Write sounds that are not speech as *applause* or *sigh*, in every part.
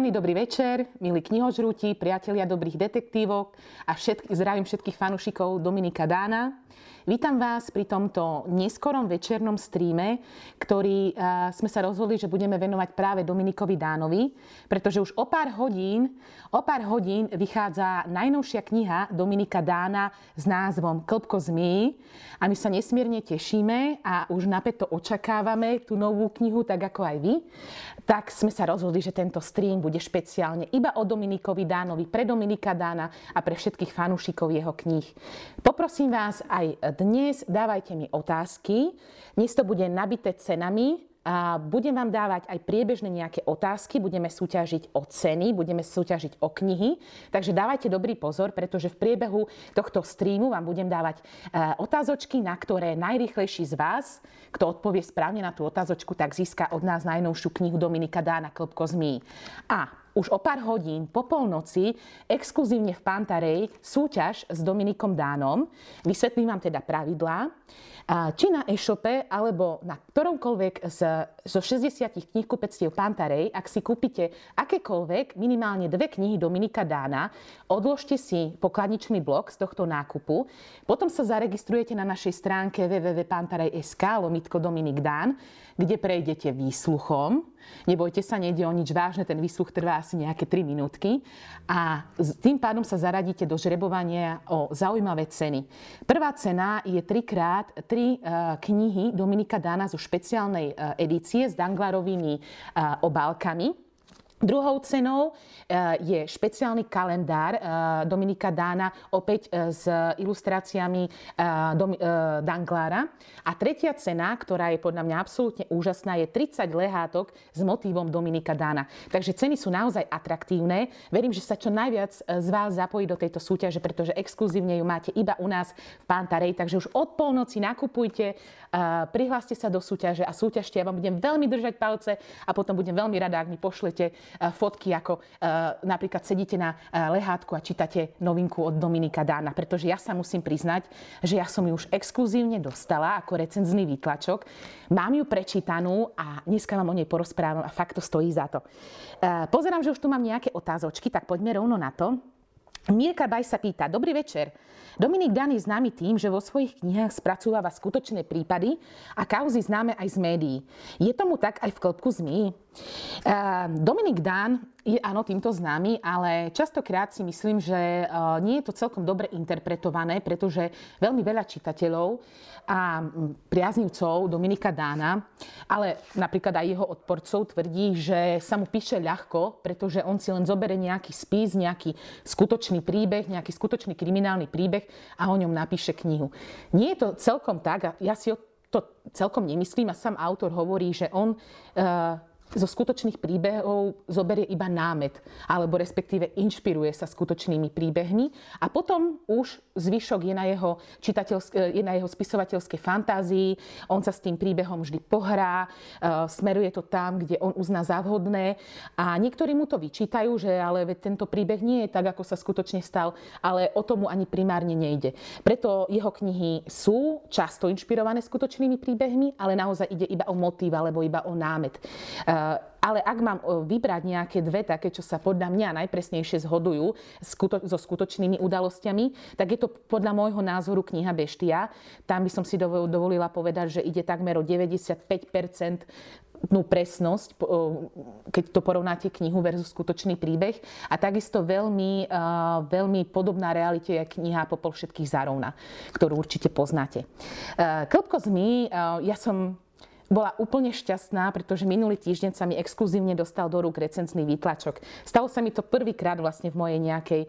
Príjemný dobrý večer, milí knihožrúti, priatelia dobrých detektívok a všetky, zdravím všetkých fanúšikov Dominika Dána. Vítam vás pri tomto neskorom večernom streame, ktorý sme sa rozhodli, že budeme venovať práve Dominikovi Dánovi, pretože už o pár hodín, o pár hodín vychádza najnovšia kniha Dominika Dána s názvom Klbko zmí a my sa nesmierne tešíme a už napäto očakávame tú novú knihu, tak ako aj vy. Tak sme sa rozhodli, že tento stream bude špeciálne iba o Dominikovi Dánovi, pre Dominika Dána a pre všetkých fanúšikov jeho kníh. Poprosím vás aj dnes dávajte mi otázky. Dnes to bude nabité cenami. A budem vám dávať aj priebežne nejaké otázky, budeme súťažiť o ceny, budeme súťažiť o knihy. Takže dávajte dobrý pozor, pretože v priebehu tohto streamu vám budem dávať e, otázočky, na ktoré najrychlejší z vás, kto odpovie správne na tú otázočku, tak získa od nás najnovšiu knihu Dominika Dána Klopko zmí. A už o pár hodín po polnoci exkluzívne v Pantarej súťaž s Dominikom Dánom. Vysvetlím vám teda pravidlá. Či na e-shope, alebo na ktoromkoľvek z, zo 60 knihkupectiev Pantarej, ak si kúpite akékoľvek, minimálne dve knihy Dominika Dána, odložte si pokladničný blok z tohto nákupu, potom sa zaregistrujete na našej stránke www.pantarej.sk lomitko Dominik Dán, kde prejdete výsluchom. Nebojte sa, nejde o nič vážne, ten výsluch trvá asi nejaké 3 minútky a tým pádom sa zaradíte do žrebovania o zaujímavé ceny. Prvá cena je trikrát tri e, knihy Dominika Dána zo špeciálnej e, edície s Danglarovými e, obálkami Druhou cenou eh, je špeciálny kalendár eh, Dominika Dána, opäť eh, s ilustráciami Danglára. A tretia cena, ktorá je podľa mňa absolútne úžasná, je 30 lehátok s motívom Dominika Dána. Takže ceny sú naozaj atraktívne. Verím, že sa čo najviac z vás zapojí do tejto súťaže, pretože exkluzívne ju máte iba u nás v Pantarej. Takže už od polnoci nakupujte, prihláste sa do súťaže a súťažte. Ja vám budem veľmi držať palce a potom budem veľmi rada, ak mi pošlete E, fotky, ako e, napríklad sedíte na e, lehátku a čítate novinku od Dominika Dána, pretože ja sa musím priznať, že ja som ju už exkluzívne dostala ako recenzný výtlačok. Mám ju prečítanú a dneska vám o nej porozprávam a fakt to stojí za to. Pozerám, že už tu mám nejaké otázočky, tak poďme rovno na to. Mirka Baj sa pýta, dobrý večer. Dominik Dan je známy tým, že vo svojich knihách spracúva skutočné prípady a kauzy známe aj z médií. Je tomu tak aj v Klopku zmí? Dominik Dan je áno týmto známy, ale častokrát si myslím, že nie je to celkom dobre interpretované, pretože veľmi veľa čitateľov a priaznivcov Dominika Dána, ale napríklad aj jeho odporcov tvrdí, že sa mu píše ľahko, pretože on si len zobere nejaký spis, nejaký skutočný príbeh, nejaký skutočný kriminálny príbeh a o ňom napíše knihu. Nie je to celkom tak, a ja si to celkom nemyslím a sám autor hovorí, že on uh, zo skutočných príbehov zoberie iba námet, alebo respektíve inšpiruje sa skutočnými príbehmi a potom už zvyšok je na jeho, je na jeho spisovateľskej fantázii, on sa s tým príbehom vždy pohrá, e, smeruje to tam, kde on uzná za vhodné a niektorí mu to vyčítajú, že ale tento príbeh nie je tak, ako sa skutočne stal, ale o tomu ani primárne nejde. Preto jeho knihy sú často inšpirované skutočnými príbehmi, ale naozaj ide iba o motív alebo iba o námet. E, ale ak mám vybrať nejaké dve také, čo sa podľa mňa najpresnejšie zhodujú so skutočnými udalosťami, tak je to podľa môjho názoru kniha Beštia. Tam by som si dovolila povedať, že ide takmer o 95% no, presnosť, keď to porovnáte knihu versus skutočný príbeh. A takisto veľmi, veľmi podobná realite je kniha Popol všetkých zárovna, ktorú určite poznáte. Klopko zmí, ja som bola úplne šťastná, pretože minulý týždeň sa mi exkluzívne dostal do rúk recenzný výtlačok. Stalo sa mi to prvýkrát vlastne v mojej nejakej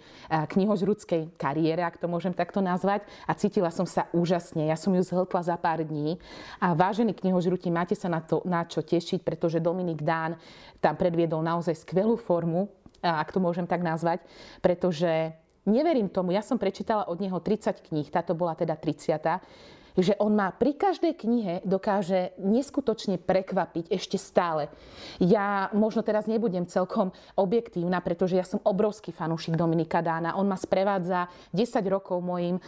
knihožrudskej kariére, ak to môžem takto nazvať, a cítila som sa úžasne. Ja som ju zhltla za pár dní. A vážení knihožruti, máte sa na to na čo tešiť, pretože Dominik Dán tam predviedol naozaj skvelú formu, ak to môžem tak nazvať, pretože neverím tomu, ja som prečítala od neho 30 kníh, táto bola teda 30 že on má pri každej knihe dokáže neskutočne prekvapiť ešte stále. Ja možno teraz nebudem celkom objektívna, pretože ja som obrovský fanúšik Dominika Dána. On ma sprevádza 10 rokov mojim e,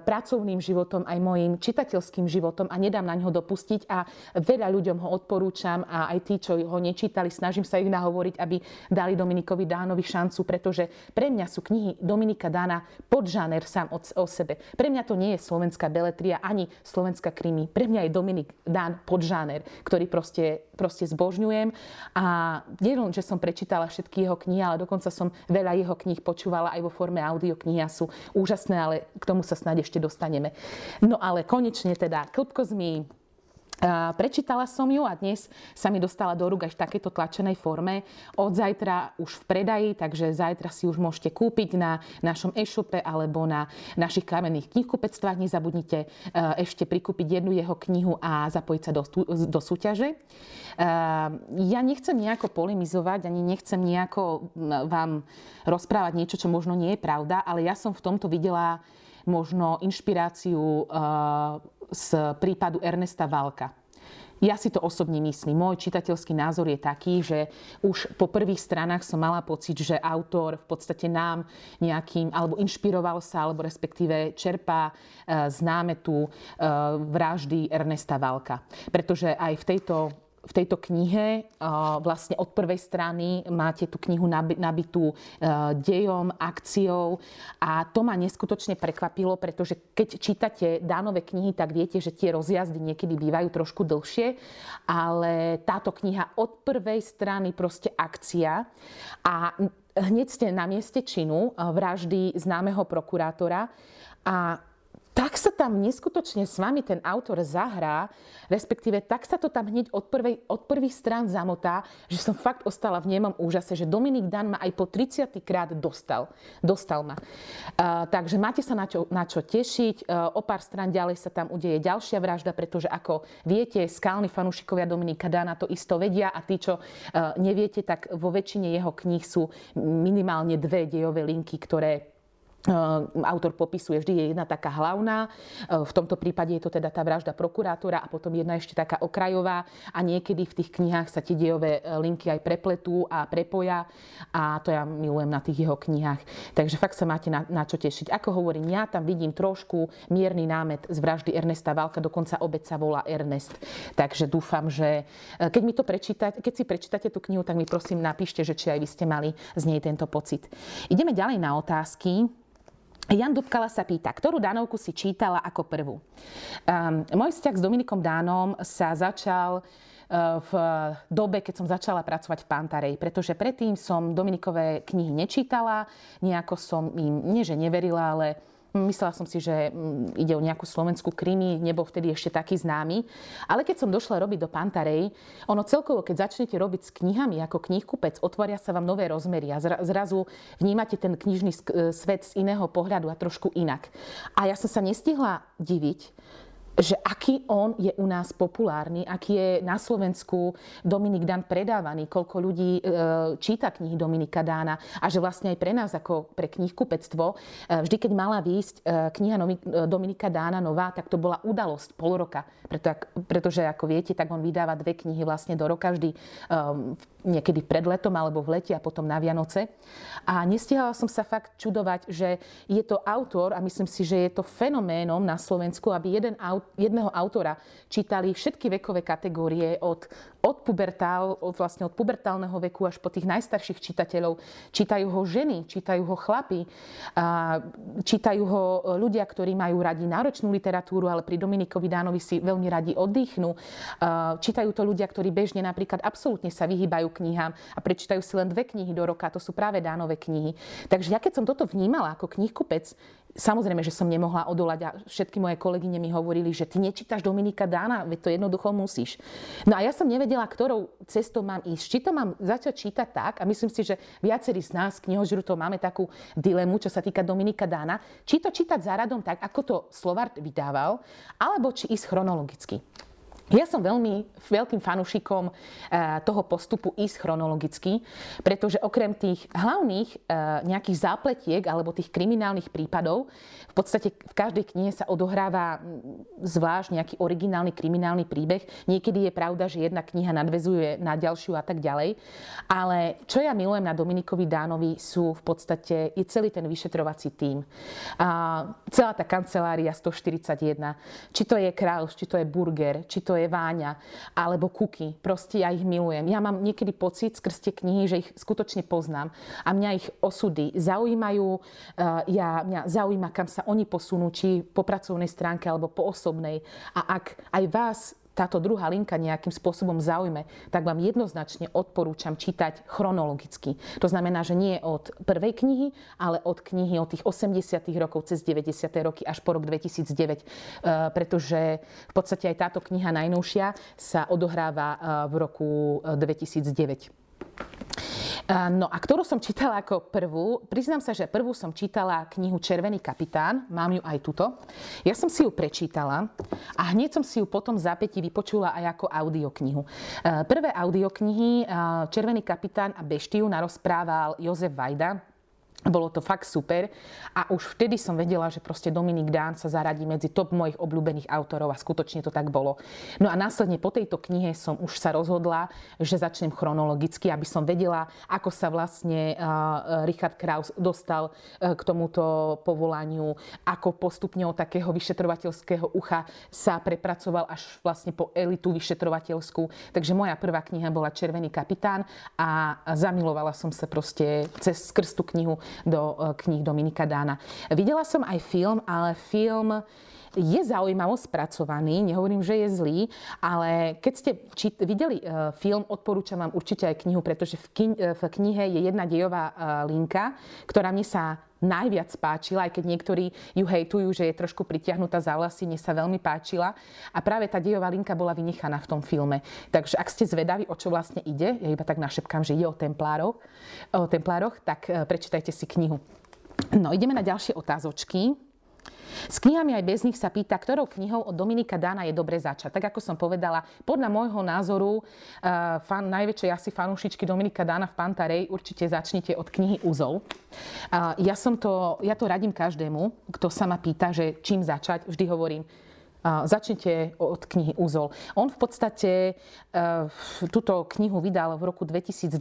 pracovným životom, aj mojim čitateľským životom a nedám na ňo dopustiť a veľa ľuďom ho odporúčam a aj tí, čo ho nečítali, snažím sa ich nahovoriť, aby dali Dominikovi Dánovi šancu, pretože pre mňa sú knihy Dominika Dána podžáner sám o, o sebe. Pre mňa to nie je slovenská beletria ani slovenská krimi. Pre mňa je Dominik Dán podžáner, ktorý proste, proste zbožňujem. A nielen, že som prečítala všetky jeho knihy, ale dokonca som veľa jeho kníh počúvala aj vo forme audioknihy a sú úžasné, ale k tomu sa snáď ešte dostaneme. No ale konečne teda Klpkozmí Prečítala som ju a dnes sa mi dostala do rúk až v takéto tlačenej forme. Od zajtra už v predaji, takže zajtra si už môžete kúpiť na našom e-shope alebo na našich kamenných knihkupectvách. Nezabudnite e, ešte prikúpiť jednu jeho knihu a zapojiť sa do, do súťaže. E, ja nechcem nejako polemizovať, ani nechcem nejako vám rozprávať niečo, čo možno nie je pravda, ale ja som v tomto videla možno inšpiráciu e, z prípadu Ernesta Valka. Ja si to osobne myslím. Môj čitateľský názor je taký, že už po prvých stranách som mala pocit, že autor v podstate nám nejakým, alebo inšpiroval sa, alebo respektíve čerpá e, známe tu e, vraždy Ernesta Valka. Pretože aj v tejto v tejto knihe vlastne od prvej strany máte tú knihu nabitú e, dejom, akciou. A to ma neskutočne prekvapilo, pretože keď čítate dánové knihy, tak viete, že tie rozjazdy niekedy bývajú trošku dlhšie, ale táto kniha od prvej strany proste akcia. A hneď ste na mieste činu vraždy známeho prokurátora. A tak sa tam neskutočne s vami ten autor zahrá, respektíve tak sa to tam hneď od, prvej, od prvých strán zamotá, že som fakt ostala v nemom úžase, že Dominik Dan ma aj po 30. krát dostal. Dostal ma. Uh, takže máte sa na čo, na čo tešiť. Uh, o pár strán ďalej sa tam udeje ďalšia vražda, pretože ako viete, skálni fanúšikovia Dominika Dana to isto vedia a tí, čo uh, neviete, tak vo väčšine jeho kníh sú minimálne dve dejové linky, ktoré autor popisuje, vždy je jedna taká hlavná, ehm, v tomto prípade je to teda tá vražda prokurátora a potom jedna ešte taká okrajová a niekedy v tých knihách sa tie dejové e, linky aj prepletú a prepoja a to ja milujem na tých jeho knihách. Takže fakt sa máte na, na čo tešiť. Ako hovorím, ja tam vidím trošku mierny námet z vraždy Ernesta Valka, dokonca obec sa volá Ernest. Takže dúfam, že keď mi to prečítať, keď si prečítate tú knihu, tak mi prosím napíšte, že či aj vy ste mali z nej tento pocit. Ideme ďalej na otázky. Jan Dubkala sa pýta, ktorú Dánovku si čítala ako prvú. Um, môj vzťah s Dominikom Dánom sa začal e, v dobe, keď som začala pracovať v Pantarej, pretože predtým som Dominikové knihy nečítala, nejako som im, nie že neverila, ale Myslela som si, že mm, ide o nejakú slovenskú krimi, nebol vtedy ešte taký známy. Ale keď som došla robiť do Pantarej, ono celkovo, keď začnete robiť s knihami ako knihkupec, otvoria sa vám nové rozmery a zrazu vnímate ten knižný svet z iného pohľadu a trošku inak. A ja som sa nestihla diviť, že aký on je u nás populárny, aký je na Slovensku Dominik Dan predávaný, koľko ľudí e, číta knihy Dominika Dána a že vlastne aj pre nás ako pre knihkupectvo, e, vždy keď mala výjsť e, kniha Dominika Dána nová, tak to bola udalosť pol roka. Preto, pretože ako viete, tak on vydáva dve knihy vlastne do roka, vždy niekedy pred letom alebo v lete a potom na Vianoce. A nestihala som sa fakt čudovať, že je to autor a myslím si, že je to fenoménom na Slovensku, aby jeden aut, jedného autora čítali všetky vekové kategórie od od, pubertál, od, vlastne od pubertálneho veku až po tých najstarších čitateľov. Čítajú ho ženy, čítajú ho chlapi, a čítajú ho ľudia, ktorí majú radi náročnú literatúru, ale pri Dominikovi Dánovi si veľmi radi oddychnú. A čítajú to ľudia, ktorí bežne napríklad absolútne sa vyhýbajú knihám a prečítajú si len dve knihy do roka. To sú práve Dánové knihy. Takže ja keď som toto vnímala ako knihkupec, Samozrejme, že som nemohla odolať a všetky moje kolegyne mi hovorili, že ty nečítaš Dominika Dána, veď to jednoducho musíš. No a ja som nevedela, ktorou cestou mám ísť. Či to mám začať čítať tak, a myslím si, že viacerí z nás, knihožrutov, máme takú dilemu, čo sa týka Dominika Dána, či to čítať záradom tak, ako to Slovart vydával, alebo či ísť chronologicky. Ja som veľmi veľkým fanúšikom toho postupu ísť chronologicky, pretože okrem tých hlavných nejakých zápletiek alebo tých kriminálnych prípadov, v podstate v každej knihe sa odohráva zvlášť nejaký originálny kriminálny príbeh. Niekedy je pravda, že jedna kniha nadvezuje na ďalšiu a tak ďalej. Ale čo ja milujem na Dominikovi Dánovi sú v podstate je celý ten vyšetrovací tím. A celá tá kancelária 141. Či to je Kraus, či to je Burger, či to je Váňa, alebo Kuky. Proste ja ich milujem. Ja mám niekedy pocit skrz tie knihy, že ich skutočne poznám. A mňa ich osudy zaujímajú. E, ja, mňa zaujíma, kam sa oni posunú, či po pracovnej stránke alebo po osobnej. A ak aj vás táto druhá linka nejakým spôsobom zaujme, tak vám jednoznačne odporúčam čítať chronologicky. To znamená, že nie od prvej knihy, ale od knihy od tých 80. rokov cez 90. roky až po rok 2009, e, pretože v podstate aj táto kniha najnovšia sa odohráva e, v roku 2009. E, No a ktorú som čítala ako prvú? Priznám sa, že prvú som čítala knihu Červený kapitán, mám ju aj tuto. Ja som si ju prečítala a hneď som si ju potom zápäti vypočula aj ako audioknihu. Prvé audioknihy Červený kapitán a Beštiu narozprával Jozef Vajda, bolo to fakt super a už vtedy som vedela, že proste Dominik Dán sa zaradí medzi top mojich obľúbených autorov a skutočne to tak bolo. No a následne po tejto knihe som už sa rozhodla, že začnem chronologicky, aby som vedela, ako sa vlastne uh, Richard Kraus dostal uh, k tomuto povolaniu, ako postupne od takého vyšetrovateľského ucha sa prepracoval až vlastne po elitu vyšetrovateľskú. Takže moja prvá kniha bola Červený kapitán a zamilovala som sa proste cez skrz tú knihu do e, kníh Dominika Dána. Videla som aj film, ale film je zaujímavo spracovaný, nehovorím, že je zlý, ale keď ste či- videli uh, film, odporúčam vám určite aj knihu, pretože v, kin- e, v knihe je jedna dejová uh, linka, ktorá mne sa najviac páčila, aj keď niektorí ju hejtujú, že je trošku pritiahnutá za vlasy, mne sa veľmi páčila. A práve tá dejová linka bola vynechaná v tom filme. Takže ak ste zvedaví, o čo vlastne ide, ja iba tak našepkám, že ide o templároch, o templároch tak prečítajte si knihu. No, ideme na ďalšie otázočky. S knihami aj bez nich sa pýta, ktorou knihou od Dominika Dána je dobre začať. Tak ako som povedala, podľa môjho názoru, uh, fan, najväčšej asi fanúšičky Dominika Dána v Pantarej, určite začnite od knihy Úzol. Uh, ja, som to, ja to radím každému, kto sa ma pýta, že čím začať. Vždy hovorím, Začnite od knihy Úzol. On v podstate e, túto knihu vydal v roku 2012,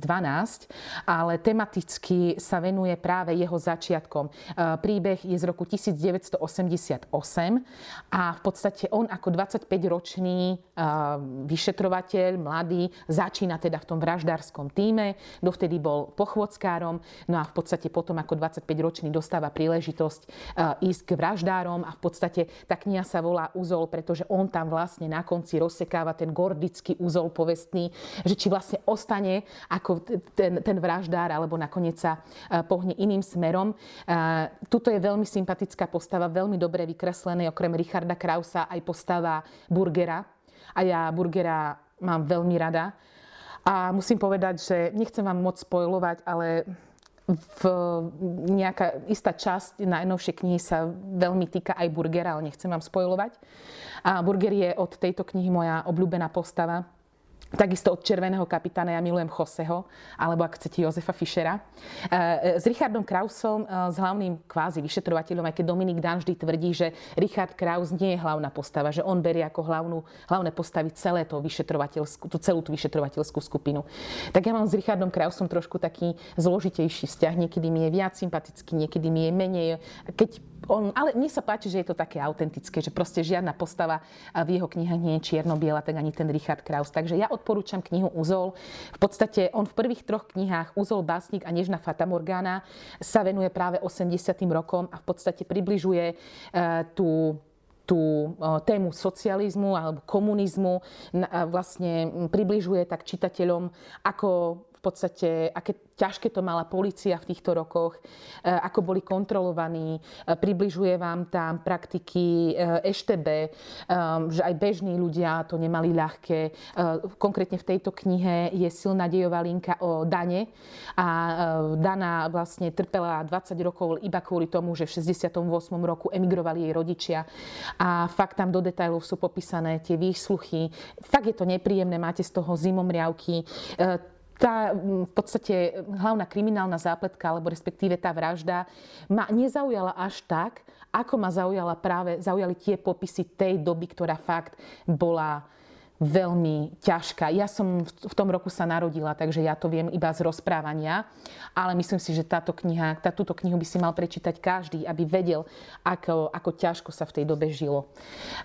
ale tematicky sa venuje práve jeho začiatkom. E, príbeh je z roku 1988 a v podstate on ako 25-ročný e, vyšetrovateľ, mladý, začína teda v tom vraždárskom týme, dovtedy bol pochôdzkárom, no a v podstate potom ako 25-ročný dostáva príležitosť ísť k vraždárom a v podstate tá kniha sa volá Úzol úzol, pretože on tam vlastne na konci rozsekáva ten gordický úzol povestný, že či vlastne ostane ako ten, ten vraždár, alebo nakoniec sa e, pohne iným smerom. E, tuto je veľmi sympatická postava, veľmi dobre vykreslený, okrem Richarda Krausa aj postava Burgera. A ja Burgera mám veľmi rada. A musím povedať, že nechcem vám moc spojovať, ale v nejaká istá časť najnovšej knihy sa veľmi týka aj Burgera, ale nechcem vám spojovať. A Burger je od tejto knihy moja obľúbená postava. Takisto od Červeného kapitána ja milujem Joseho, alebo ak chcete Jozefa Fischera. E, s Richardom Krausom, e, s hlavným kvázi vyšetrovateľom, aj keď Dominik Dan vždy tvrdí, že Richard Kraus nie je hlavná postava, že on berie ako hlavnú, hlavné postavy celé to vyšetrovateľskú, tú celú tú vyšetrovateľskú skupinu. Tak ja mám s Richardom Krausom trošku taký zložitejší vzťah. Niekedy mi je viac sympatický, niekedy mi je menej. Keď on, ale mne sa páči, že je to také autentické, že proste žiadna postava v jeho knihách nie je čierno-biela, tak ani ten Richard Kraus. Takže ja odporúčam knihu Uzol. V podstate on v prvých troch knihách Uzol, Básnik a Nežná Fata Morgana sa venuje práve 80. rokom a v podstate približuje uh, tú tú tému socializmu alebo komunizmu vlastne približuje tak čitateľom, ako v podstate, aké ťažké to mala policia v týchto rokoch, e, ako boli kontrolovaní. E, približuje vám tam praktiky EŠTB, že aj bežní ľudia to nemali ľahké. Konkrétne v tejto knihe je silná dejová linka o Dane a Dana vlastne trpela 20 rokov iba kvôli tomu, že v 68. roku emigrovali jej rodičia a fakt tam do detajlov sú popísané tie výsluchy. Fakt je to nepríjemné, máte z toho zimomriavky tá v podstate hlavná kriminálna zápletka, alebo respektíve tá vražda, ma nezaujala až tak, ako ma zaujala práve, zaujali tie popisy tej doby, ktorá fakt bola veľmi ťažká. Ja som v tom roku sa narodila, takže ja to viem iba z rozprávania, ale myslím si, že táto kniha, tá, túto knihu by si mal prečítať každý, aby vedel, ako, ako ťažko sa v tej dobe žilo.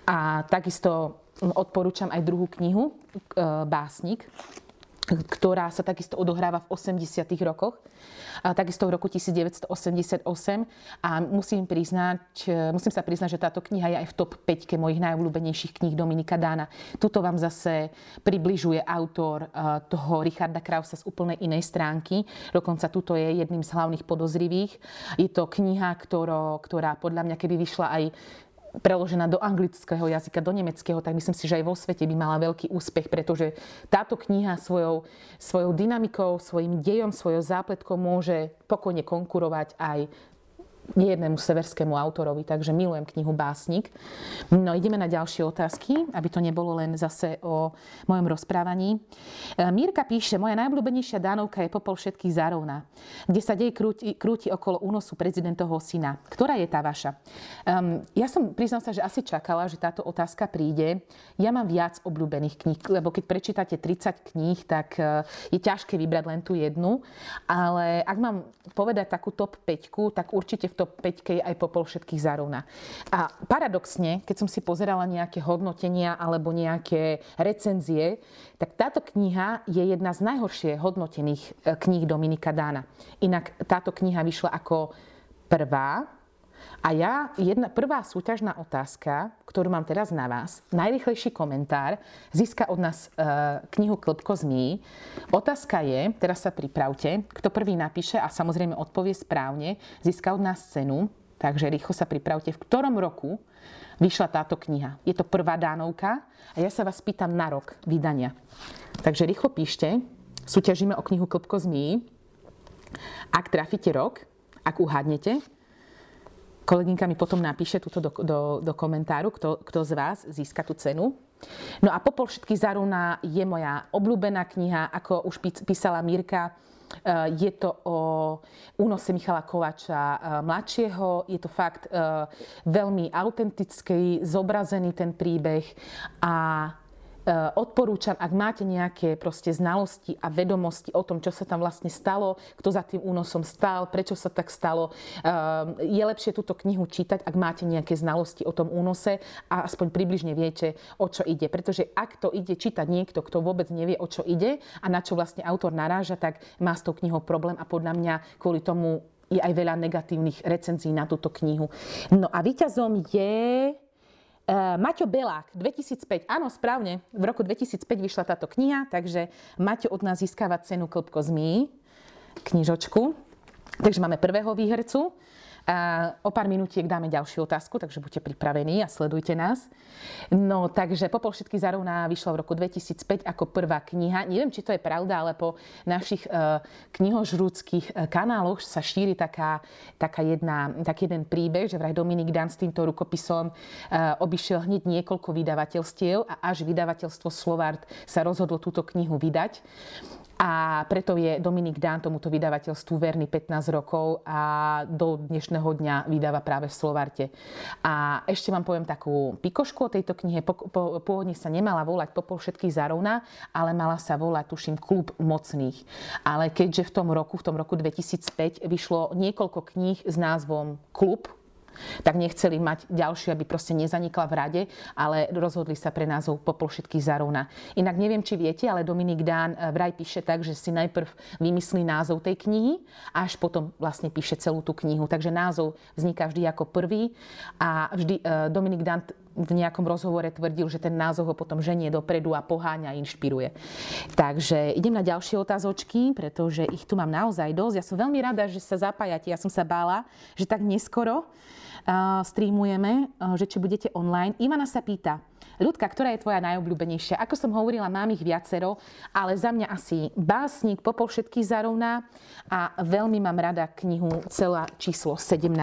A takisto odporúčam aj druhú knihu, e, Básnik, ktorá sa takisto odohráva v 80. rokoch, takisto v roku 1988 a musím, priznať, musím sa priznať, že táto kniha je aj v top 5 mojich najobľúbenejších kníh Dominika Dána. Tuto vám zase približuje autor eh, toho Richarda Krausa z úplnej inej stránky. Dokonca tuto je jedným z hlavných podozrivých. Je to kniha, ktorá podľa mňa, keby vyšla aj preložená do anglického jazyka, do nemeckého, tak myslím si, že aj vo svete by mala veľký úspech, pretože táto kniha svojou, svojou dynamikou, svojim dejom, svojou zápletkou môže pokojne konkurovať aj jednému severskému autorovi, takže milujem knihu Básnik. No ideme na ďalšie otázky, aby to nebolo len zase o mojom rozprávaní. E, Mírka píše, moja najobľúbenejšia dánovka je Popol všetkých zárovna, kde sa dej krúti, krúti okolo únosu prezidentovho syna. Ktorá je tá vaša? Um, ja som, priznám sa, že asi čakala, že táto otázka príde. Ja mám viac obľúbených kníh, lebo keď prečítate 30 kníh, tak e, je ťažké vybrať len tú jednu. Ale ak mám povedať takú top 5, tak určite v top 5 aj popol všetkých zárovna. A paradoxne, keď som si pozerala nejaké hodnotenia alebo nejaké recenzie, tak táto kniha je jedna z najhoršie hodnotených e, kníh Dominika Dána. Inak táto kniha vyšla ako prvá a ja, jedna prvá súťažná otázka, ktorú mám teraz na vás, najrychlejší komentár, získa od nás e, knihu Klbko zmí. Otázka je, teraz sa pripravte, kto prvý napíše a samozrejme odpovie správne, získa od nás cenu, takže rýchlo sa pripravte, v ktorom roku vyšla táto kniha. Je to prvá dánovka a ja sa vás pýtam na rok vydania. Takže rýchlo píšte, súťažíme o knihu Klbko zmí. Ak trafíte rok, ak uhádnete, Kolegynka mi potom napíše túto do, do, do komentáru, kto, kto z vás získa tú cenu. No a Popol všetkých zarúna je moja obľúbená kniha, ako už písala Mírka. Eh, je to o únose Michala Kovača eh, mladšieho. Je to fakt eh, veľmi autentický, zobrazený ten príbeh a odporúčam, ak máte nejaké proste znalosti a vedomosti o tom, čo sa tam vlastne stalo, kto za tým únosom stál, prečo sa tak stalo, eh, je lepšie túto knihu čítať, ak máte nejaké znalosti o tom únose a aspoň približne viete, o čo ide. Pretože ak to ide čítať niekto, kto vôbec nevie, o čo ide a na čo vlastne autor naráža, tak má s tou knihou problém a podľa mňa kvôli tomu je aj veľa negatívnych recenzií na túto knihu. No a víťazom je Uh, Maťo Belák, 2005, áno, správne, v roku 2005 vyšla táto kniha, takže Maťo od nás získava cenu Klopko zmí, knižočku. Takže máme prvého výhercu. A o pár minútiek dáme ďalšiu otázku, takže buďte pripravení a sledujte nás. No, takže Popol všetky zarovná vyšla v roku 2005 ako prvá kniha. Neviem, či to je pravda, ale po našich uh, knihožrúdských uh, kanáloch sa šíri taká, taká jedna, taký jeden príbeh, že vraj Dominik Dan s týmto rukopisom uh, obišiel hneď niekoľko vydavateľstiev a až vydavateľstvo Slovart sa rozhodlo túto knihu vydať. A preto je Dominik Dán tomuto vydavateľstvu verný 15 rokov a do dnešného dňa vydáva práve v Slovarte. A ešte vám poviem takú pikošku o tejto knihe. Pôvodne sa nemala volať Popol všetkých zarovna, ale mala sa volať, tuším, Klub mocných. Ale keďže v tom roku, v tom roku 2005 vyšlo niekoľko kníh s názvom Klub, tak nechceli mať ďalšiu, aby proste nezanikla v rade, ale rozhodli sa pre názov Popol všetkých zarovna. Inak neviem, či viete, ale Dominik Dán eh, vraj píše tak, že si najprv vymyslí názov tej knihy a až potom vlastne píše celú tú knihu. Takže názov vzniká vždy ako prvý a vždy eh, Dominik Dán v nejakom rozhovore tvrdil, že ten názov ho potom ženie dopredu a poháňa a inšpiruje. Takže idem na ďalšie otázočky, pretože ich tu mám naozaj dosť. Ja som veľmi rada, že sa zapájate. Ja som sa bála, že tak neskoro streamujeme, že či budete online. Ivana sa pýta, Ľudka, ktorá je tvoja najobľúbenejšia? Ako som hovorila, mám ich viacero, ale za mňa asi básnik, popol všetky zarovná a veľmi mám rada knihu celá číslo 17.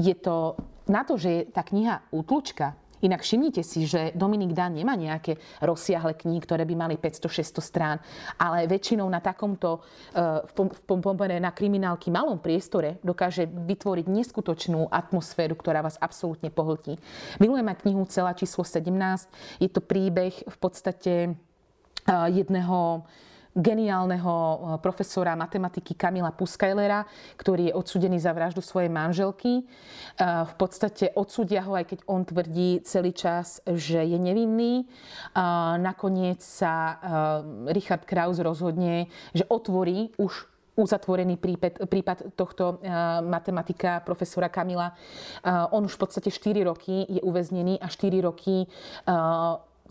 Je to na to, že je tá kniha útlučka, Inak všimnite si, že Dominik Dán nemá nejaké rozsiahle knihy, ktoré by mali 500-600 strán, ale väčšinou na takomto, eh, v pomere na kriminálky malom priestore dokáže vytvoriť neskutočnú atmosféru, ktorá vás absolútne pohltí. Milujem aj knihu celá číslo 17. Je to príbeh v podstate eh, jedného geniálneho eh, profesora matematiky Kamila Puskajlera, ktorý je odsudený za vraždu svojej manželky. Eh, v podstate odsúdia ho, aj keď on tvrdí celý čas, že je nevinný. Nakoniec sa eh, Richard Kraus rozhodne, že otvorí už uzatvorený prípad, prípad tohto matematika profesora Kamila. On už v podstate 4 roky je uväznený a 4 roky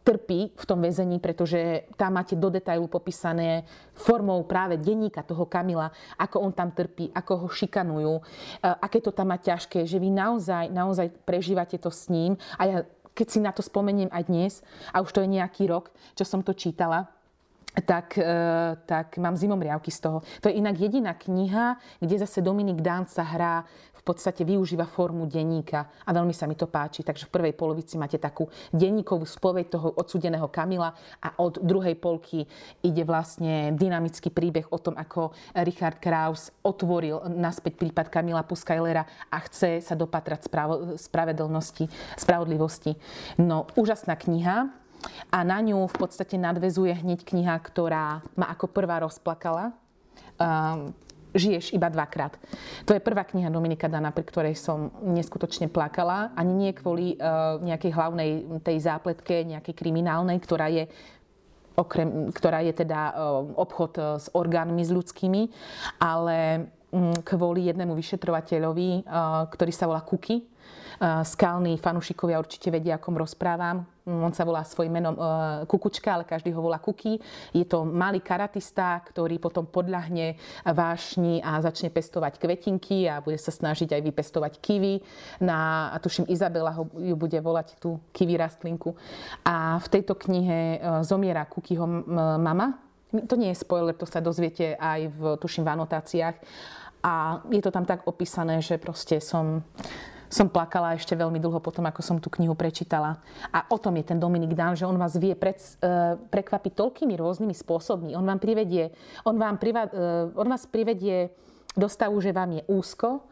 trpí v tom väzení, pretože tam máte do detailu popísané formou práve denníka toho Kamila, ako on tam trpí, ako ho šikanujú, e, aké to tam má ťažké, že vy naozaj, naozaj prežívate to s ním. A ja keď si na to spomeniem aj dnes, a už to je nejaký rok, čo som to čítala, tak, e, tak mám zimom riavky z toho. To je inak jediná kniha, kde zase Dominik Dán sa hrá podstate využíva formu denníka a veľmi sa mi to páči. Takže v prvej polovici máte takú denníkovú spoveď toho odsudeného Kamila a od druhej polky ide vlastne dynamický príbeh o tom, ako Richard Kraus otvoril naspäť prípad Kamila Puskajlera a chce sa dopatrať spravo- spravedlnosti, spravodlivosti. No, úžasná kniha, a na ňu v podstate nadvezuje hneď kniha, ktorá ma ako prvá rozplakala. Um, žiješ iba dvakrát. To je prvá kniha Dominika Dana, pri ktorej som neskutočne plakala. Ani nie kvôli uh, nejakej hlavnej tej zápletke, nejakej kriminálnej, ktorá je okrem, ktorá je teda uh, obchod uh, s orgánmi, s ľudskými, ale um, kvôli jednému vyšetrovateľovi, ktorý sa volá Kuky, Skalní fanúšikovia určite vedia, akom rozprávam. On sa volá svojim menom Kukučka, ale každý ho volá Kuky. Je to malý karatista, ktorý potom podľahne vášni a začne pestovať kvetinky a bude sa snažiť aj vypestovať kivy. Na, a tuším, Izabela ho, ju bude volať tú kivy rastlinku. A v tejto knihe zomiera Kukyho mama. To nie je spoiler, to sa dozviete aj v, tuším, v anotáciách. A je to tam tak opísané, že proste som som plakala ešte veľmi dlho potom, ako som tú knihu prečítala. A o tom je ten Dominik Dan, že on vás vie pred, uh, prekvapiť toľkými rôznymi spôsobmi. On, vám privedie, on, vám priva, uh, on vás privedie do stavu, že vám je úzko,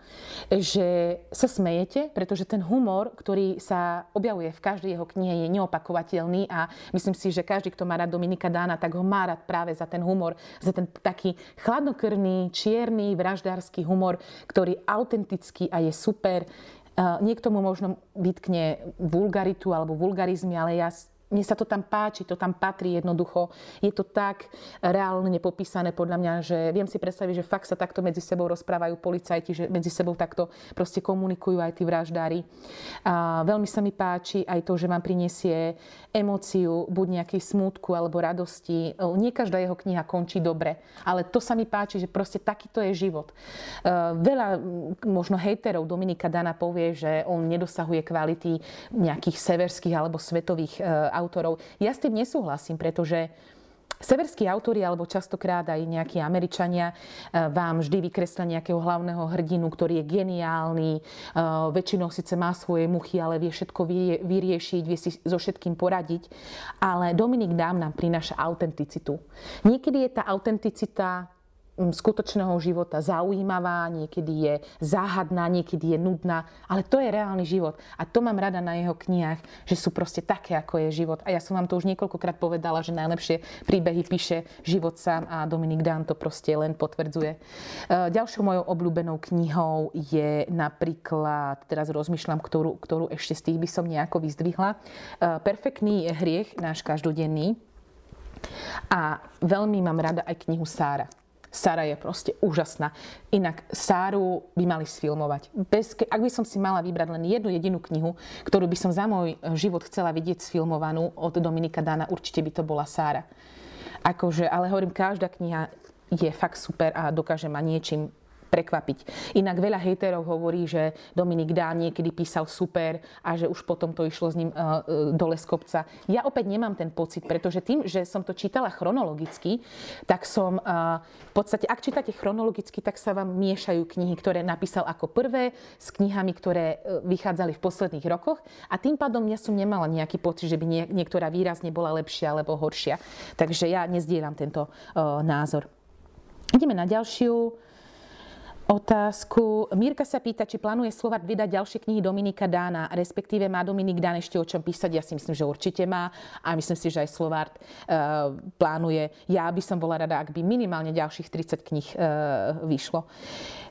že sa smejete, pretože ten humor, ktorý sa objavuje v každej jeho knihe, je neopakovateľný a myslím si, že každý, kto má rád Dominika Dána, tak ho má rád práve za ten humor, za ten taký chladnokrvný, čierny, vraždársky humor, ktorý autentický a je super. Niekto mu možno vytkne vulgaritu alebo vulgarizmy, ale ja mne sa to tam páči, to tam patrí jednoducho. Je to tak reálne popísané podľa mňa, že viem si predstaviť, že fakt sa takto medzi sebou rozprávajú policajti, že medzi sebou takto proste komunikujú aj tí vraždári. A veľmi sa mi páči aj to, že vám prinesie emóciu, buď nejakej smútku alebo radosti. Nie každá jeho kniha končí dobre, ale to sa mi páči, že proste takýto je život. Veľa možno hejterov Dominika Dana povie, že on nedosahuje kvality nejakých severských alebo svetových autorov. Ja s tým nesúhlasím, pretože Severskí autori, alebo častokrát aj nejakí Američania, e, vám vždy vykreslia nejakého hlavného hrdinu, ktorý je geniálny, e, väčšinou síce má svoje muchy, ale vie všetko vyriešiť, vie si so všetkým poradiť. Ale Dominik Dám nám prináša autenticitu. Niekedy je tá autenticita skutočného života zaujímavá, niekedy je záhadná, niekedy je nudná, ale to je reálny život. A to mám rada na jeho knihách, že sú proste také, ako je život. A ja som vám to už niekoľkokrát povedala, že najlepšie príbehy píše život sám a Dominik Dán to proste len potvrdzuje. E, ďalšou mojou obľúbenou knihou je napríklad, teraz rozmýšľam, ktorú, ktorú ešte z tých by som nejako vyzdvihla, e, Perfektný hriech, náš každodenný. A veľmi mám rada aj knihu Sára. Sara je proste úžasná. Inak Sáru by mali sfilmovať. Bez, ak by som si mala vybrať len jednu jedinú knihu, ktorú by som za môj život chcela vidieť sfilmovanú od Dominika Dana, určite by to bola Sára. Akože, ale hovorím, každá kniha je fakt super a dokáže ma niečím prekvapiť. Inak veľa hejterov hovorí, že Dominik Dá niekedy písal super a že už potom to išlo s ním uh, dole z kopca. Ja opäť nemám ten pocit, pretože tým, že som to čítala chronologicky, tak som uh, v podstate, ak čítate chronologicky, tak sa vám miešajú knihy, ktoré napísal ako prvé s knihami, ktoré vychádzali v posledných rokoch a tým pádom ja som nemala nejaký pocit, že by nie, niektorá výrazne bola lepšia alebo horšia. Takže ja nezdielam tento názor. Ideme na ďalšiu otázku. Mírka sa pýta, či plánuje Slovart vydať ďalšie knihy Dominika Dána, respektíve má Dominik Dán ešte o čom písať. Ja si myslím, že určite má a myslím si, že aj Slovart uh, plánuje. Ja by som bola rada, ak by minimálne ďalších 30 kníh uh, vyšlo.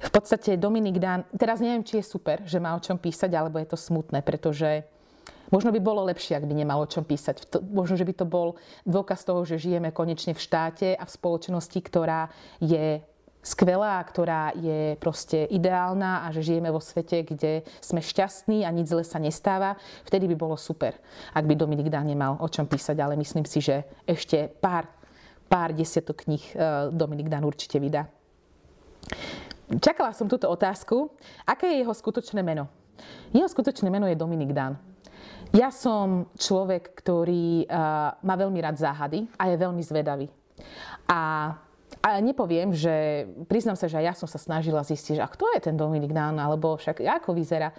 V podstate Dominik Dán, teraz neviem, či je super, že má o čom písať, alebo je to smutné, pretože Možno by bolo lepšie, ak by nemal o čom písať. Možno, že by to bol dôkaz toho, že žijeme konečne v štáte a v spoločnosti, ktorá je skvelá, ktorá je proste ideálna a že žijeme vo svete, kde sme šťastní a nič zle sa nestáva, vtedy by bolo super, ak by Dominik Dán nemal o čom písať, ale myslím si, že ešte pár, pár desiatok kníh e, Dominik Dán určite vydá. Čakala som túto otázku. Aké je jeho skutočné meno? Jeho skutočné meno je Dominik Dán. Ja som človek, ktorý uh, má veľmi rád záhady a je veľmi zvedavý. A a nepoviem, že priznám sa, že aj ja som sa snažila zistiť, že a kto je ten Dominik Dán, alebo však ako vyzerá.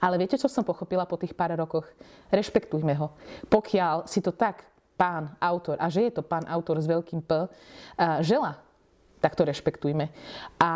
Ale viete, čo som pochopila po tých pár rokoch? Rešpektujme ho. Pokiaľ si to tak pán autor, a že je to pán autor s veľkým P, žela tak to rešpektujme. A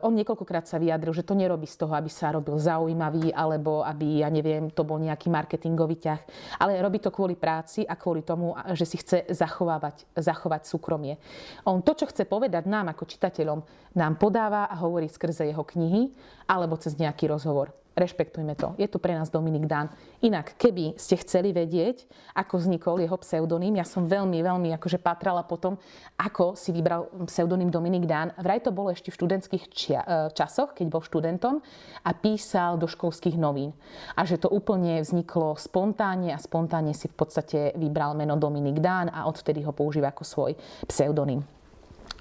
uh, on niekoľkokrát sa vyjadril, že to nerobí z toho, aby sa robil zaujímavý, alebo aby, ja neviem, to bol nejaký marketingový ťah, ale robí to kvôli práci a kvôli tomu, že si chce zachovávať, zachovať súkromie. On to, čo chce povedať nám ako čitateľom, nám podáva a hovorí skrze jeho knihy alebo cez nejaký rozhovor rešpektujme to. Je to pre nás Dominik Dán. Inak, keby ste chceli vedieť, ako vznikol jeho pseudonym, ja som veľmi, veľmi akože patrala potom, ako si vybral pseudonym Dominik Dán. Vraj to bolo ešte v študentských čia- e, časoch, keď bol študentom a písal do školských novín. A že to úplne vzniklo spontánne a spontánne si v podstate vybral meno Dominik Dán a odvtedy ho používa ako svoj pseudonym.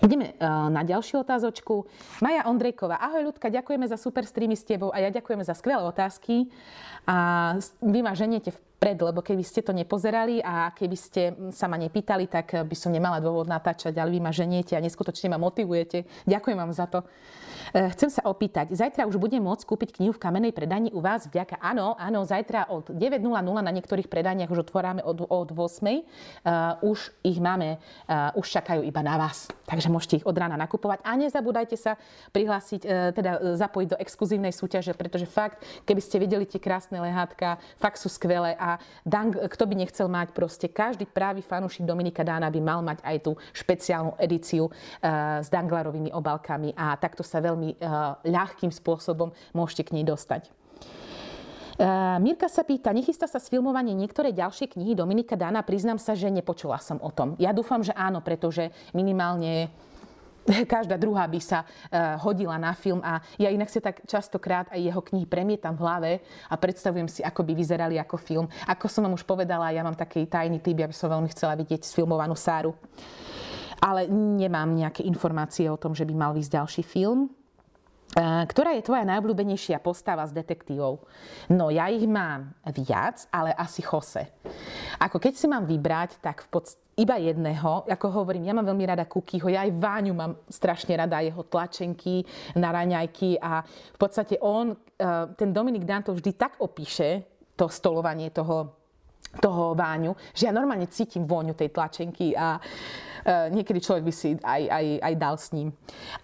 Ideme eh, na ďalšiu otázočku. Maja Ondrejková. Ahoj ľudka, ďakujeme za super streamy s tebou a ja ďakujeme za skvelé otázky. A vy ma ženiete vpred, lebo keby ste to nepozerali a keby ste sa ma nepýtali, tak by som nemala dôvod natáčať, ale vy ma ženiete a neskutočne ma motivujete. Ďakujem vám za to. Eh, chcem sa opýtať, zajtra už budem môcť kúpiť knihu v kamenej predani u vás vďaka. Áno, áno, zajtra od 9.00 na niektorých predaniach už otvoráme od, od 8. Uh, eh, už ich máme, uh, už čakajú iba na vás. Takže môžete ich od rána nakupovať a nezabúdajte sa prihlásiť, uh, teda zapojiť do exkluzívnej súťaže, pretože fakt, keby ste videli tie krásne lehátka, fakt sú skvelé a Dan, kto by nechcel mať proste, každý právý fanúšik Dominika Dána by mal mať aj tú špeciálnu edíciu s Danglarovými obalkami a takto sa veľmi eh, ľahkým spôsobom môžete k nej dostať. Uh, Mirka sa pýta, nechystá sa sfilmovanie niektoré ďalšie knihy Dominika Dana? Priznám sa, že nepočula som o tom. Ja dúfam, že áno, pretože minimálne *laughs* každá druhá by sa uh, hodila na film a ja inak si tak častokrát aj jeho knihy premietam v hlave a predstavujem si, ako by vyzerali ako film. Ako som vám už povedala, ja mám taký tajný typ, ja by som veľmi chcela vidieť sfilmovanú Sáru. Ale nemám nejaké informácie o tom, že by mal výsť ďalší film. Ktorá je tvoja najobľúbenejšia postava z detektívov? No ja ich mám viac, ale asi Jose. Ako keď si mám vybrať, tak v podstate iba jedného, ako hovorím, ja mám veľmi rada Kukyho, ja aj Váňu mám strašne rada, jeho tlačenky na raňajky a v podstate on, ten Dominik Dan to vždy tak opíše, to stolovanie toho toho váňu, že ja normálne cítim vôňu tej tlačenky a niekedy človek by si aj, aj, aj dal s ním.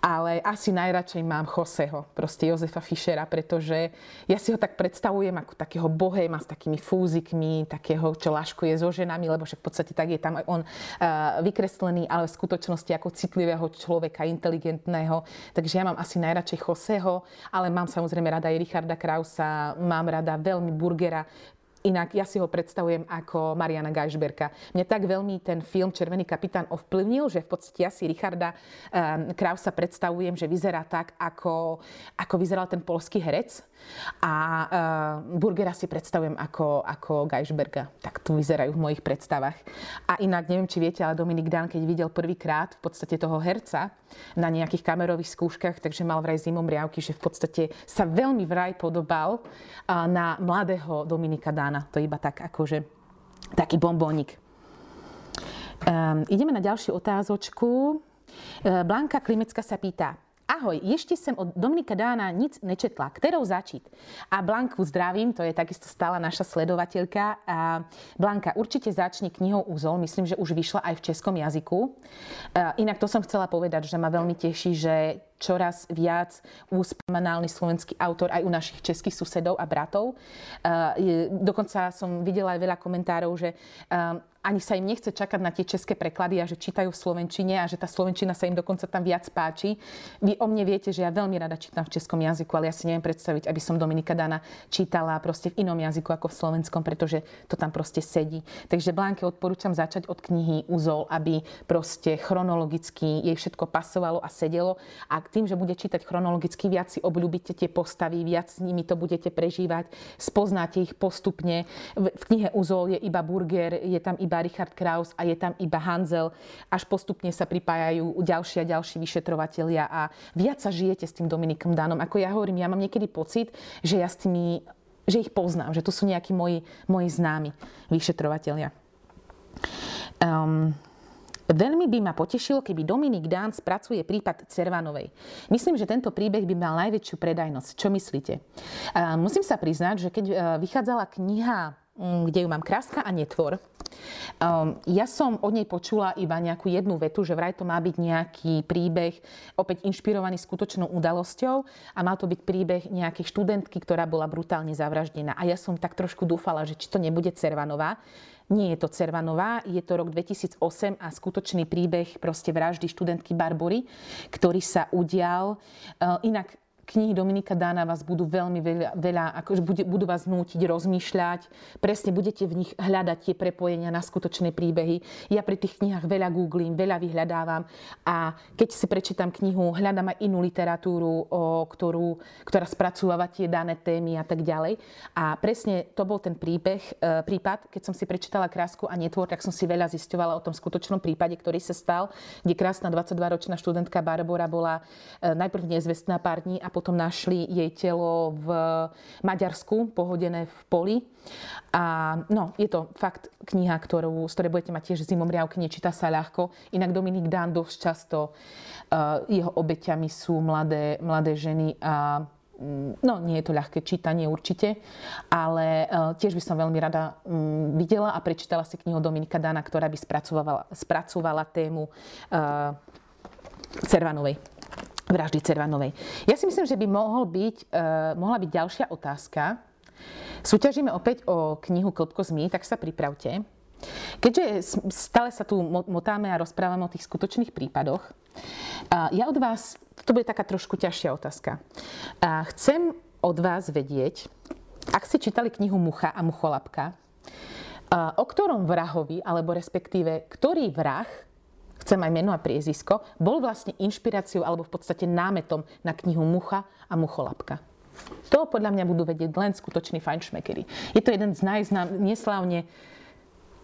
Ale asi najradšej mám Joseho, proste Jozefa Fischera, pretože ja si ho tak predstavujem ako takého bohéma s takými fúzikmi, takého, čo laškuje so ženami, lebo však v podstate tak je tam aj on uh, vykreslený, ale v skutočnosti ako citlivého človeka, inteligentného. Takže ja mám asi najradšej Joseho, ale mám samozrejme rada aj Richarda Krausa, mám rada veľmi Burgera, Inak ja si ho predstavujem ako Mariana Geisberka. Mne tak veľmi ten film Červený kapitán ovplyvnil, že v podstate ja si Richarda um, Krausa predstavujem, že vyzerá tak, ako, ako vyzeral ten polský herec. A uh, Burgera si predstavujem ako, ako Geisberga. Tak tu vyzerajú v mojich predstavách. A inak, neviem, či viete, ale Dominik Dan, keď videl prvýkrát v podstate toho herca na nejakých kamerových skúškach, takže mal vraj zimom riavky, že v podstate sa veľmi vraj podobal uh, na mladého Dominika Dana rána. To je iba tak akože taký bombónik. Um, ideme na ďalšiu otázočku. Uh, Blanka Klimecka sa pýta, Ahoj, ešte sem od Dominika Dána nic nečetla. Ktorou začít? A Blanku zdravím, to je takisto stála naša sledovateľka. A Blanka, určite začni knihou Úzol. Myslím, že už vyšla aj v českom jazyku. Inak to som chcela povedať, že ma veľmi teší, že čoraz viac úspomínálny slovenský autor aj u našich českých susedov a bratov. Dokonca som videla aj veľa komentárov, že ani sa im nechce čakať na tie české preklady a že čítajú v slovenčine a že tá slovenčina sa im dokonca tam viac páči. Vy o mne viete, že ja veľmi rada čítam v českom jazyku, ale ja si neviem predstaviť, aby som Dominika Dana čítala proste v inom jazyku ako v slovenskom, pretože to tam proste sedí. Takže Blánke odporúčam začať od knihy Uzol, aby proste chronologicky jej všetko pasovalo a sedelo. A tým, že bude čítať chronologicky, viac si obľúbite tie postavy, viac s nimi to budete prežívať, spoznáte ich postupne. V knihe Uzol je iba Burger, je tam iba iba Richard Kraus a je tam iba Hanzel. Až postupne sa pripájajú ďalší a ďalší vyšetrovatelia a viac sa žijete s tým Dominikom Danom. Ako ja hovorím, ja mám niekedy pocit, že ja s tými že ich poznám, že to sú nejakí moji, moji známi vyšetrovatelia. Um, Veľmi by ma potešilo, keby Dominik Dán spracuje prípad Cervanovej. Myslím, že tento príbeh by mal najväčšiu predajnosť. Čo myslíte? Musím sa priznať, že keď e, vychádzala kniha kde ju mám Kráska a netvor. Um, ja som od nej počula iba nejakú jednu vetu, že vraj to má byť nejaký príbeh opäť inšpirovaný skutočnou udalosťou a mal to byť príbeh nejakej študentky, ktorá bola brutálne zavraždená. A ja som tak trošku dúfala, že či to nebude Cervanová. Nie je to Cervanová, je to rok 2008 a skutočný príbeh proste vraždy študentky Barbory, ktorý sa udial. Uh, inak knihy Dominika Dána vás budú veľmi veľa, veľa akože budú vás nútiť rozmýšľať. Presne budete v nich hľadať tie prepojenia na skutočné príbehy. Ja pri tých knihách veľa googlím, veľa vyhľadávam a keď si prečítam knihu, hľadám aj inú literatúru, o ktorú, ktorá spracúva tie dané témy a tak ďalej. A presne to bol ten príbeh, e, prípad, keď som si prečítala Krásku a netvor, tak som si veľa zisťovala o tom skutočnom prípade, ktorý sa stal, kde krásna 22-ročná študentka Barbara bola e, najprv nezvestná pár dní a potom našli jej telo v Maďarsku, pohodené v poli. A no, je to fakt kniha, ktorú, z ktorej budete mať tiež zimom riavky, nečíta sa ľahko. Inak Dominik Dán dosť často, uh, jeho obeťami sú mladé, mladé ženy a mm, no nie je to ľahké čítanie určite, ale uh, tiež by som veľmi rada um, videla a prečítala si knihu Dominika Dana, ktorá by spracovala, spracovala tému uh, Cervanovej vraždy Cervanovej. Ja si myslím, že by mohol byť, uh, mohla byť ďalšia otázka. Súťažíme opäť o knihu Klopko zmí, tak sa pripravte. Keďže stále sa tu motáme a rozprávame o tých skutočných prípadoch, uh, ja od vás, to bude taká trošku ťažšia otázka. Uh, chcem od vás vedieť, ak ste čítali knihu Mucha a Mucholapka, o ktorom vrahovi, alebo respektíve ktorý vrah chcem aj meno a priezisko, bol vlastne inšpiráciou alebo v podstate námetom na knihu Mucha a Mucholapka. To podľa mňa budú vedieť len skutoční fajnšmekery. Je to jeden z najznám, neslávne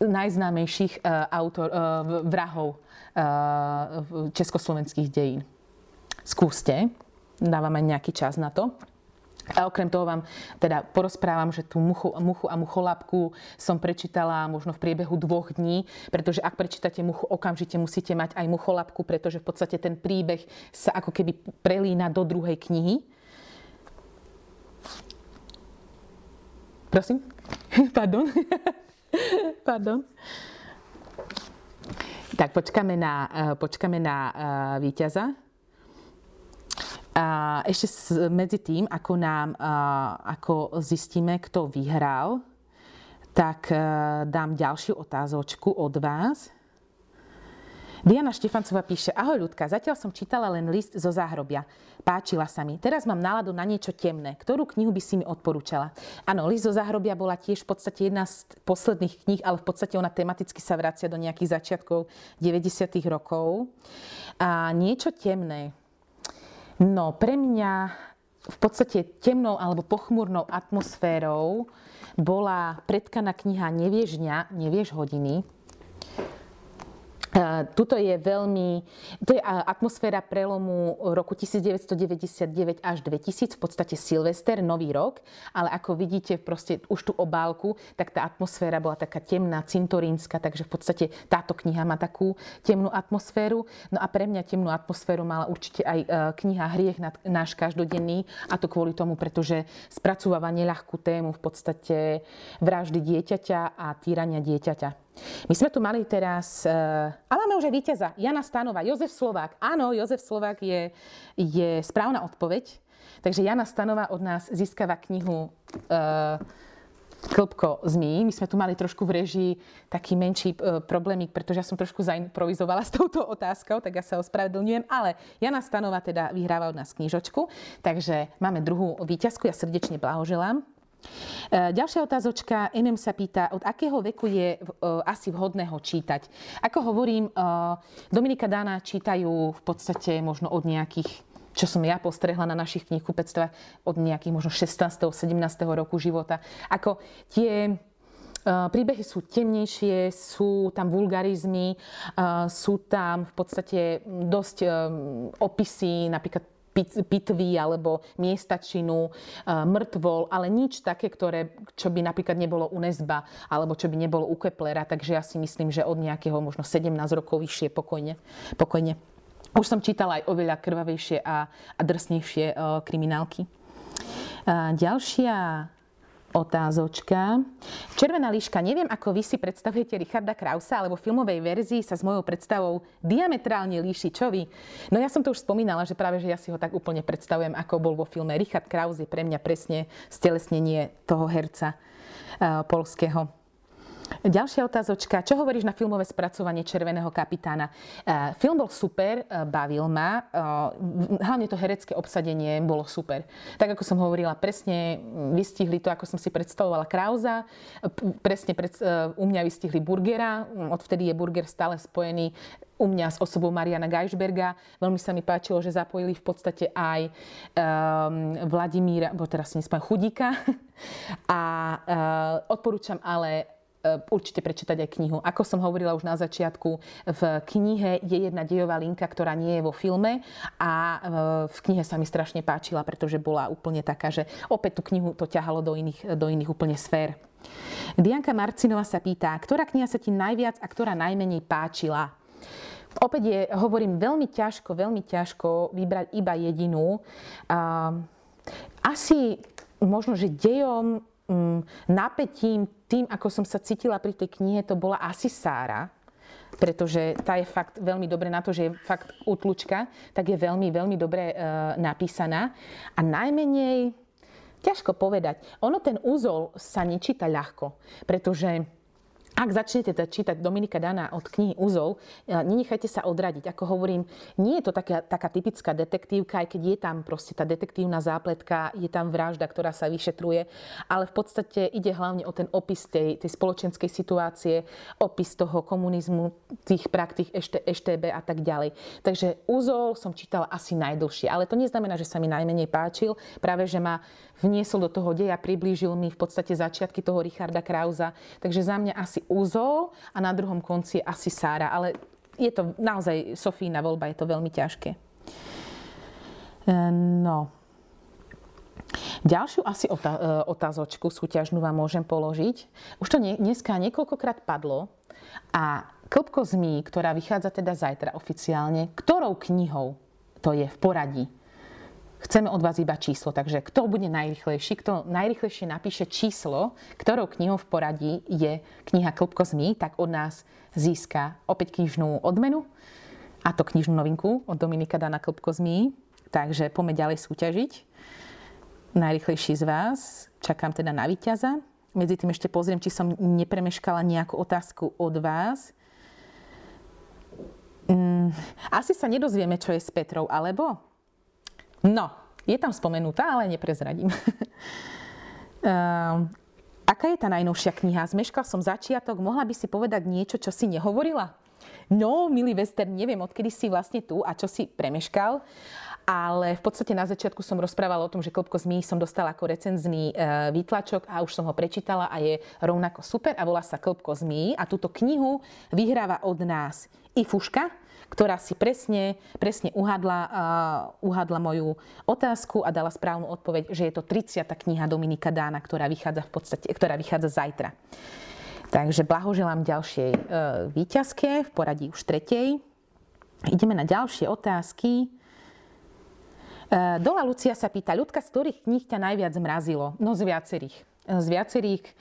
najznámejších uh, autor, uh, vrahov uh, československých dejín. Skúste, dávame nejaký čas na to. A okrem toho vám teda porozprávam, že tú muchu, muchu a mucholapku som prečítala možno v priebehu dvoch dní, pretože ak prečítate muchu, okamžite musíte mať aj mucholapku, pretože v podstate ten príbeh sa ako keby prelína do druhej knihy. Prosím? *laughs* Pardon. *laughs* Pardon. Tak počkáme na, eh, počkáme na uh, víťaza. A ešte medzi tým, ako nám, ako zistíme, kto vyhral, tak e, dám ďalšiu otázočku od vás. Diana Štefancová píše, ahoj ľudka, zatiaľ som čítala len list zo záhrobia. Páčila sa mi. Teraz mám náladu na niečo temné. Ktorú knihu by si mi odporúčala? Áno, list zo záhrobia bola tiež v podstate jedna z posledných kníh, ale v podstate ona tematicky sa vracia do nejakých začiatkov 90. rokov. A niečo temné. No, pre mňa v podstate temnou alebo pochmúrnou atmosférou bola predkaná kniha Nevieš dňa, nevieš hodiny Tuto je veľmi, to je atmosféra prelomu roku 1999 až 2000, v podstate Silvester, Nový rok, ale ako vidíte proste už tú obálku, tak tá atmosféra bola taká temná, cintorínska, takže v podstate táto kniha má takú temnú atmosféru. No a pre mňa temnú atmosféru mala určite aj e, kniha Hriech náš každodenný a to kvôli tomu, pretože spracúvava neľahkú tému v podstate vraždy dieťaťa a týrania dieťaťa. My sme tu mali teraz, uh, a máme už aj víťaza, Jana Stanova, Jozef Slovák. Áno, Jozef Slovák je, je správna odpoveď. Takže Jana Stanova od nás získava knihu uh, Klbko zmí. My sme tu mali trošku v režii taký menší uh, problémik, pretože ja som trošku zaimprovizovala s touto otázkou, tak ja sa ospravedlňujem. Ale Jana Stanova teda vyhráva od nás knižočku. Takže máme druhú výťazku. Ja srdečne blahoželám. E, ďalšia otázočka, NM sa pýta, od akého veku je e, asi vhodné ho čítať. Ako hovorím, e, Dominika Dána čítajú v podstate možno od nejakých čo som ja postrehla na našich knihkupectvách od nejakých možno 16. 17. roku života. Ako tie príbehy sú temnejšie, sú tam vulgarizmy, sú tam v podstate dosť opisy napríklad pitvy alebo miestačinu, e, mŕtvol, ale nič také, ktoré, čo by napríklad nebolo u Nesba alebo čo by nebolo u Keplera. Takže ja si myslím, že od nejakého možno 17 rokov vyššie pokojne. pokojne. Už som čítala aj oveľa krvavejšie a, a drsnejšie uh, kriminálky. Uh, ďalšia otázočka. Červená líška. Neviem, ako vy si predstavujete Richarda Krausa, alebo v filmovej verzii sa s mojou predstavou diametrálne líši. Čo vy? No ja som to už spomínala, že práve že ja si ho tak úplne predstavujem, ako bol vo filme. Richard Kraus je pre mňa presne stelesnenie toho herca uh, polského. Ďalšia otázočka. Čo hovoríš na filmové spracovanie Červeného kapitána? E, film bol super, e, bavil ma. E, hlavne to herecké obsadenie bolo super. Tak ako som hovorila, presne vystihli to, ako som si predstavovala Krauza. Presne pred, u mňa vystihli Burgera. Odvtedy je Burger stále spojený u mňa s osobou Mariana Geisberga. Veľmi sa mi páčilo, že zapojili v podstate aj um, Vladimíra, bo teraz si nespám, Chudíka. *laughs* A uh, odporúčam ale určite prečítať aj knihu. Ako som hovorila už na začiatku, v knihe je jedna dejová linka, ktorá nie je vo filme a e, v knihe sa mi strašne páčila, pretože bola úplne taká, že opäť tú knihu to ťahalo do iných, do iných úplne sfér. Dianka Marcinová sa pýta, ktorá kniha sa ti najviac a ktorá najmenej páčila? Opäť je, hovorím, veľmi ťažko, veľmi ťažko vybrať iba jedinú. Asi možno, že dejom napätím, tým, ako som sa cítila pri tej knihe, to bola asi Sára, pretože tá je fakt veľmi dobre na to, že je fakt útlučka, tak je veľmi, veľmi dobre e, napísaná. A najmenej, ťažko povedať, ono ten úzol sa nečíta ľahko, pretože ak začnete čítať Dominika Dana od knihy Uzol, e, nenechajte sa odradiť. Ako hovorím, nie je to taká, taká typická detektívka, aj keď je tam proste tá detektívna zápletka, je tam vražda, ktorá sa vyšetruje, ale v podstate ide hlavne o ten opis tej, tej spoločenskej situácie, opis toho komunizmu, tých praktík ešte, EŠTB a tak ďalej. Takže Uzol som čítala asi najdlhšie, ale to neznamená, že sa mi najmenej páčil, práve že ma vniesol do toho deja, priblížil mi v podstate začiatky toho Richarda Krauza. Takže za mňa asi Úzol a na druhom konci asi Sára. Ale je to naozaj Sofína voľba, je to veľmi ťažké. E, no. Ďalšiu asi e, otázočku súťažnú vám môžem položiť. Už to dneska niekoľkokrát padlo a Klbko zmí, ktorá vychádza teda zajtra oficiálne, ktorou knihou to je v poradí Chceme od vás iba číslo, takže kto bude najrychlejší, kto najrychlejšie napíše číslo, ktorou knihou v poradí je kniha Klopko zmí, tak od nás získa opäť knižnú odmenu a to knižnú novinku od Dominika Dana Klopko zmí. Takže poďme ďalej súťažiť. Najrychlejší z vás, čakám teda na víťaza. Medzi tým ešte pozriem, či som nepremeškala nejakú otázku od vás. Mm, asi sa nedozvieme, čo je s Petrou, alebo? No, je tam spomenutá, ale neprezradím. uh, *laughs* aká je tá najnovšia kniha? Zmeškal som začiatok, mohla by si povedať niečo, čo si nehovorila? No, milý Western, neviem, odkedy si vlastne tu a čo si premeškal, ale v podstate na začiatku som rozprávala o tom, že Klopko zmí som dostala ako recenzný e, výtlačok a už som ho prečítala a je rovnako super a volá sa Klopko zmí a túto knihu vyhráva od nás i Fuška, ktorá si presne, presne uhadla, uh, uhadla moju otázku a dala správnu odpoveď, že je to 30. kniha Dominika Dána, ktorá vychádza v podstate, ktorá vychádza zajtra. Takže blahoželám ďalšej e, výťazke v poradí už tretej. Ideme na ďalšie otázky. E, Dola Lucia sa pýta, ľudka, z ktorých kníh ťa najviac zmrazilo? No z viacerých. Z viacerých. E,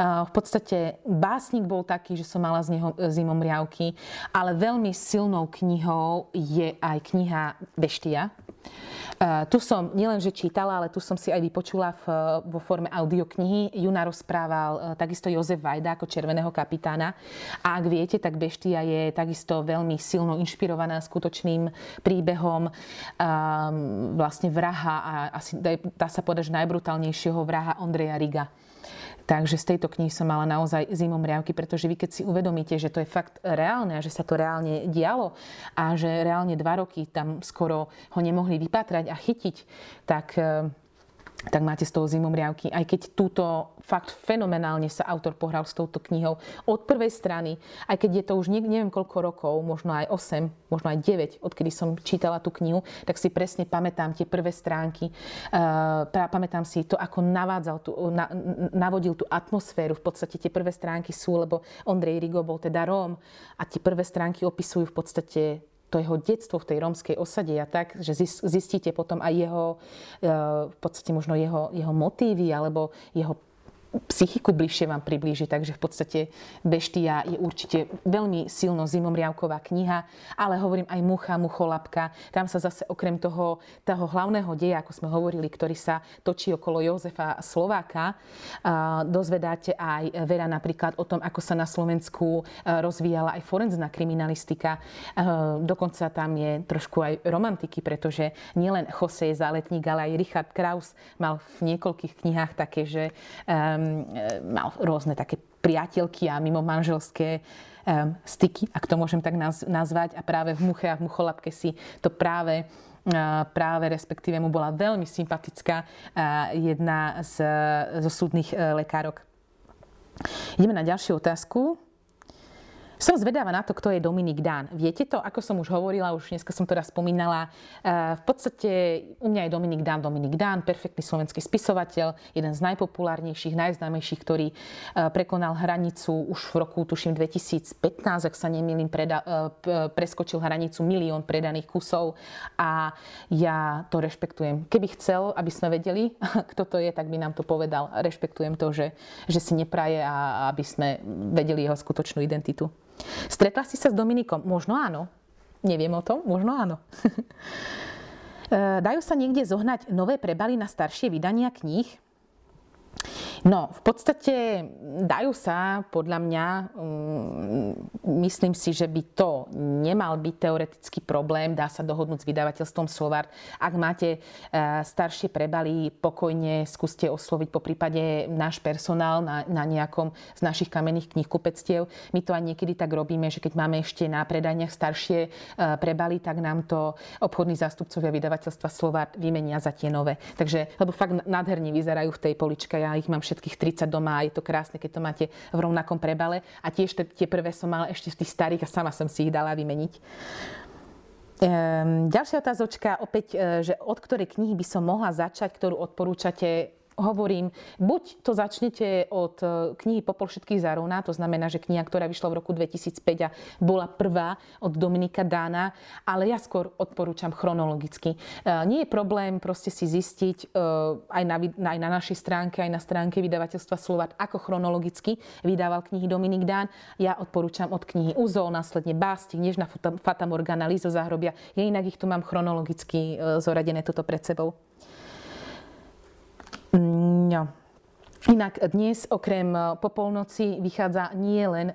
v podstate básnik bol taký, že som mala z neho zimom riavky, ale veľmi silnou knihou je aj kniha Beštia tu som nielenže čítala, ale tu som si aj vypočula v, vo forme audioknihy. Juna rozprával uh, takisto Jozef Vajda ako červeného kapitána. A ak viete, tak Beštia je takisto veľmi silno inšpirovaná skutočným príbehom um, vlastne vraha a asi dá sa povedať, že najbrutálnejšieho vraha Ondreja Riga. Takže z tejto knihy som mala naozaj zimom riavky, pretože vy keď si uvedomíte, že to je fakt reálne a že sa to reálne dialo a že reálne dva roky tam skoro ho nemohli vypatrať a chytiť, tak eh, tak máte z toho zimom riavky. Aj keď túto fakt fenomenálne sa autor pohral s touto knihou od prvej strany, aj keď je to už neviem koľko rokov, možno aj 8, možno aj 9, odkedy som čítala tú knihu, tak si presne pamätám tie prvé stránky. Uh, pamätám si to, ako navádzal tú, na, navodil tú atmosféru. V podstate tie prvé stránky sú, lebo Ondrej Rigo bol teda Róm a tie prvé stránky opisujú v podstate to jeho detstvo v tej rómskej osade a tak, že zistíte potom aj jeho, e, v podstate možno jeho, jeho motívy alebo jeho psychiku bližšie vám priblíži, takže v podstate Beštia je určite veľmi silno zimomriavková kniha, ale hovorím aj Mucha, Mucholapka. Tam sa zase okrem toho, toho hlavného deja, ako sme hovorili, ktorý sa točí okolo Jozefa Slováka, dozvedáte aj veľa napríklad o tom, ako sa na Slovensku rozvíjala aj forenzná kriminalistika. Dokonca tam je trošku aj romantiky, pretože nielen Jose Záletník, ale aj Richard Kraus mal v niekoľkých knihách také, že um, E, mal rôzne také priateľky a mimo manželské um, styky, ak to môžem tak nazvať. A práve v Muche a v Mucholapke si to práve práve respektíve mu bola veľmi sympatická jedna z, zo súdnych e, lekárok. Ideme na ďalšiu otázku. Som zvedáva na to, kto je Dominik Dán. Viete to, ako som už hovorila, už dneska som to raz spomínala. Eh, v podstate u mňa je Dominik Dán Dominik Dán, perfektný slovenský spisovateľ, jeden z najpopulárnejších, najznámejších, ktorý eh, prekonal hranicu už v roku, tuším, 2015, ak sa nemýlim, preda, eh, preskočil hranicu milión predaných kusov a ja to rešpektujem. Keby chcel, aby sme vedeli, *laughs* kto to je, tak by nám to povedal. Rešpektujem to, že, že si nepraje a aby sme vedeli jeho skutočnú identitu. Stretla si sa s Dominikom? Možno áno. Neviem o tom, možno áno. *laughs* E, dajú sa niekde zohnať nové prebaly na staršie vydania kníh? No, v podstate dajú sa, podľa mňa, um, myslím si, že by to nemal byť teoretický problém. Dá sa dohodnúť s vydavateľstvom Slovart. Ak máte uh, staršie prebaly, pokojne skúste osloviť po prípade náš personál na, na nejakom z našich kamenných knihkupectiev. My to aj niekedy tak robíme, že keď máme ešte na predajniach staršie uh, prebaly, tak nám to obchodní zástupcovia vydavateľstva Slovart vymenia za tie nové. Takže, lebo fakt nádherne vyzerajú v tej poličke. Ja ich mám všetkých 30 doma a je to krásne, keď to máte v rovnakom prebale. A tiež tie prvé som mala ešte z tých starých a sama som si ich dala vymeniť. Ehm, ďalšia otázočka, opäť, e, že od ktorej knihy by som mohla začať, ktorú odporúčate hovorím, buď to začnete od e, knihy Popol všetkých zarovná, to znamená, že kniha, ktorá vyšla v roku 2005 a bola prvá od Dominika Dána, ale ja skôr odporúčam chronologicky. E, nie je problém proste si zistiť e, aj na, aj na našej stránke, aj na stránke vydavateľstva Slovat, ako chronologicky vydával knihy Dominik Dán. Ja odporúčam od knihy Uzo, následne Bástik, Nežná Fata Morgana, Lizo Zahrobia. Ja inak ich tu mám chronologicky zoradené toto pred sebou. No. Inak dnes okrem e, Popolnoci vychádza nie len e,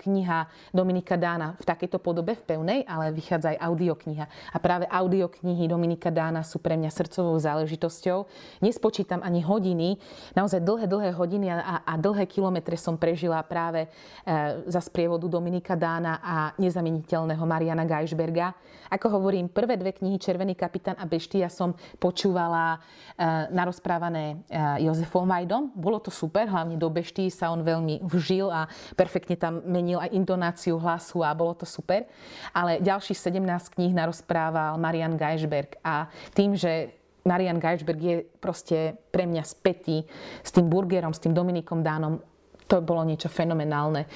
kniha Dominika Dána v takejto podobe, v pevnej, ale vychádza aj audiokniha. A práve audioknihy Dominika Dána sú pre mňa srdcovou záležitosťou. Nespočítam ani hodiny, naozaj dlhé, dlhé hodiny a, a dlhé kilometre som prežila práve e, za sprievodu Dominika Dána a nezameniteľného Mariana Geisberga. Ako hovorím, prvé dve knihy Červený kapitán a Beštia som počúvala narozprávané Jozefom Majdom bolo to super, hlavne do Bešty sa on veľmi vžil a perfektne tam menil aj intonáciu hlasu a bolo to super. Ale ďalších 17 kníh narozprával Marian Geisberg a tým, že Marian Geisberg je proste pre mňa spätý s tým burgerom, s tým Dominikom Dánom, to bolo niečo fenomenálne.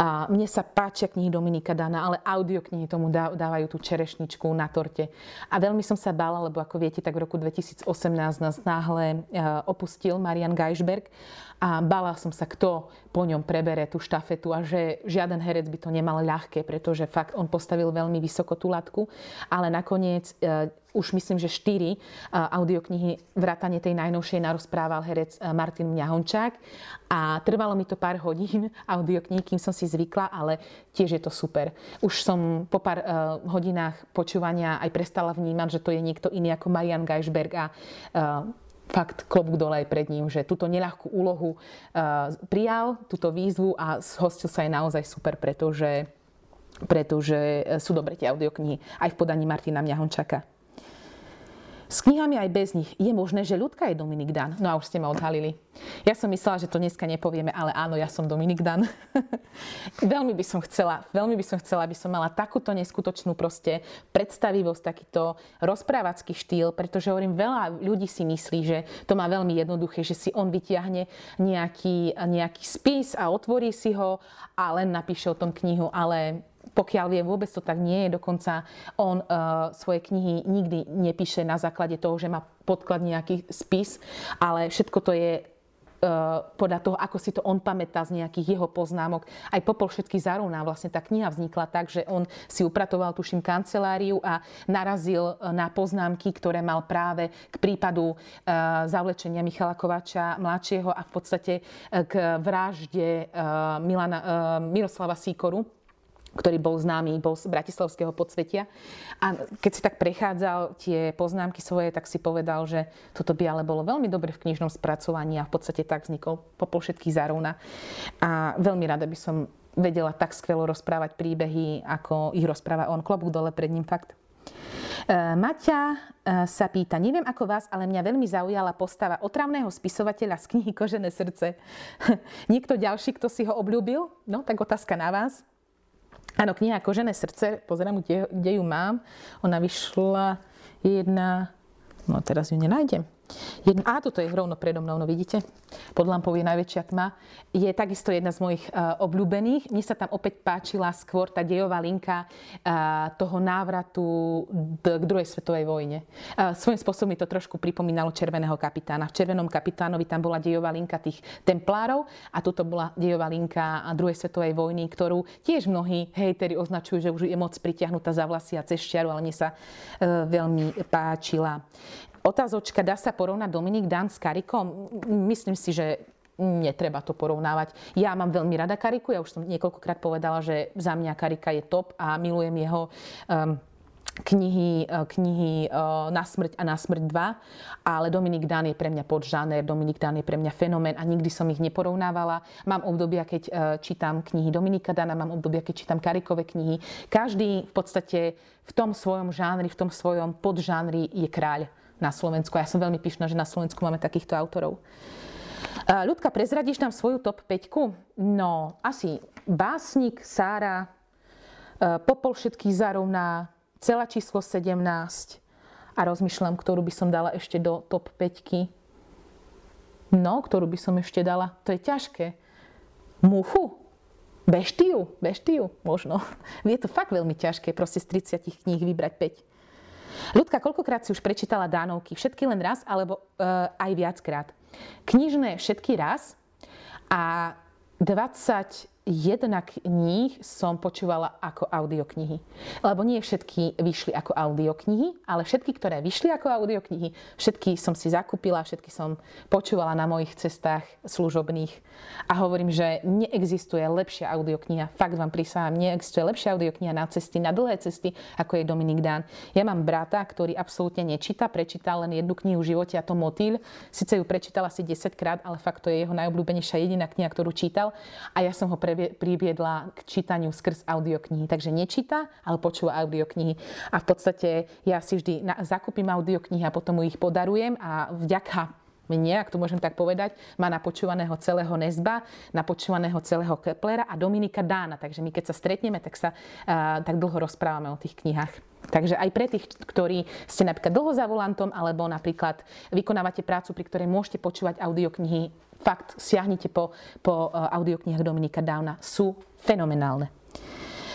A mne sa páčia knihy Dominika Dana, ale audioknihy tomu dávajú tú čerešničku na torte. A veľmi som sa bála, lebo ako viete, tak v roku 2018 nás náhle e, opustil Marian Geisberg a bála som sa, kto po ňom prebere tú štafetu a že žiaden herec by to nemal ľahké, pretože fakt on postavil veľmi vysoko tú latku, ale nakoniec e, už myslím, že štyri audioknihy vrátane tej najnovšej narozprával herec e, Martin Mňahončák a trvalo mi to pár hodín audiokníh, kým som si zvykla, ale tiež je to super. Už som po pár uh, hodinách počúvania aj prestala vnímať, že to je niekto iný ako Marian Geisberg a uh, fakt klobúk dole aj pred ním, že túto neľahkú úlohu uh, prijal, túto výzvu a zhostil sa aj naozaj super, pretože, pretože sú dobre tie audioknihy aj v podaní Martina Mňahončaka. S knihami aj bez nich. Je možné, že ľudka je Dominik Dan. No a už ste ma odhalili. Ja som myslela, že to dneska nepovieme, ale áno, ja som Dominik Dan. *laughs* veľmi by som chcela, veľmi by som chcela, aby som mala takúto neskutočnú proste predstavivosť, takýto rozprávacký štýl, pretože hovorím, veľa ľudí si myslí, že to má veľmi jednoduché, že si on vytiahne nejaký, nejaký spis a otvorí si ho a len napíše o tom knihu, ale pokiaľ vie, vôbec to tak nie je. Dokonca on uh, svoje knihy nikdy nepíše na základe toho, že má podklad nejaký spis, ale všetko to je uh, podľa toho, ako si to on pamätá z nejakých jeho poznámok. Aj Popol všetky zarovná. Vlastne tá kniha vznikla tak, že on si upratoval, tuším, kanceláriu a narazil uh, na poznámky, ktoré mal práve k prípadu zavlečenia Michala Kovača mladšieho a v podstate k vražde Milana, Miroslava Síkoru ktorý bol známy, bol z bratislavského podsvetia. A keď si tak prechádzal tie poznámky svoje, tak si povedal, že toto by ale bolo veľmi dobre v knižnom spracovaní a v podstate tak vznikol Popol všetkých zarúna. A veľmi rada by som vedela tak skvelo rozprávať príbehy, ako ich rozpráva on. Klobúk dole pred ním fakt. E, Maťa e, sa pýta, neviem ako vás, ale mňa veľmi zaujala postava otravného spisovateľa z knihy Kožené srdce. *laughs* Niekto ďalší, kto si ho obľúbil? No, tak otázka na vás. Áno, kniha Kožené srdce, pozerám, kde, kde ju mám. Ona vyšla jedna, no teraz ju nenájdem. Jedna, a toto je rovno predo mnou, no vidíte? Pod lampou je najväčšia tma. Je takisto jedna z mojich uh, obľúbených. Mne sa tam opäť páčila skôr tá dejová linka uh, toho návratu d- k druhej svetovej vojne. Uh, svojím spôsobom mi to trošku pripomínalo Červeného kapitána. V Červenom kapitánovi tam bola dejová linka tých templárov a tuto bola dejová linka druhej svetovej vojny, ktorú tiež mnohí hejteri označujú, že už je moc pritiahnutá za vlasy a cez čiaru, ale mne sa uh, veľmi páčila. Otázočka, dá sa porovnať Dominik Dan s Karikom? Myslím si, že netreba to porovnávať. Ja mám veľmi rada Kariku, ja už som niekoľkokrát povedala, že za mňa Karika je top a milujem jeho um, knihy, e, knihy uh, Na smrť a Na smrť 2, ale Dominik Dan je pre mňa podžáner, Dominik Dan je pre mňa fenomén a nikdy som ich neporovnávala. Mám obdobia, keď uh, čítam knihy Dominika Dana, mám obdobia, keď čítam Karikové knihy. Každý v podstate v tom svojom žánri, v tom svojom podžánri je kráľ na Slovensku. Ja som veľmi pyšná, že na Slovensku máme takýchto autorov. Ľudka, prezradíš nám svoju top 5? No, asi Básnik, Sára, Popol všetkých zarovná, celá číslo 17 a rozmýšľam, ktorú by som dala ešte do top 5. No, ktorú by som ešte dala, to je ťažké. Muchu? Beštiu? Beštiu? Možno. *laughs* Je to fakt veľmi ťažké, proste z 30 kníh vybrať 5. Ľudka, koľkokrát si už prečítala Dánovky? Všetky len raz, alebo uh, aj viackrát? Knižné všetky raz a 21 jedna kníh som počúvala ako audioknihy. Lebo nie všetky vyšli ako audioknihy, ale všetky, ktoré vyšli ako audioknihy, všetky som si zakúpila, všetky som počúvala na mojich cestách služobných. A hovorím, že neexistuje lepšia audiokniha, fakt vám prisahám, neexistuje lepšia audiokniha na cesty, na dlhé cesty, ako je Dominik Dán. Ja mám brata, ktorý absolútne nečíta, prečítal len jednu knihu v živote a to Motýl. Sice ju prečítal asi 10 krát, ale fakt to je jeho najobľúbenejšia jediná kniha, ktorú čítal. A ja som ho pre priviedla k čítaniu skrz audioknihy. Takže nečíta, ale počúva audioknihy. A v podstate ja si vždy zakúpim audioknihy a potom ich podarujem a vďaka mne, ak to môžem tak povedať, má napočúvaného celého Nezba, napočúvaného celého Keplera a Dominika Dána. Takže my keď sa stretneme, tak sa uh, tak dlho rozprávame o tých knihách. Takže aj pre tých, ktorí ste napríklad dlho za volantom, alebo napríklad vykonávate prácu, pri ktorej môžete počúvať audioknihy, fakt siahnite po, po eh, audioknihách Dominika Downa. Sú fenomenálne.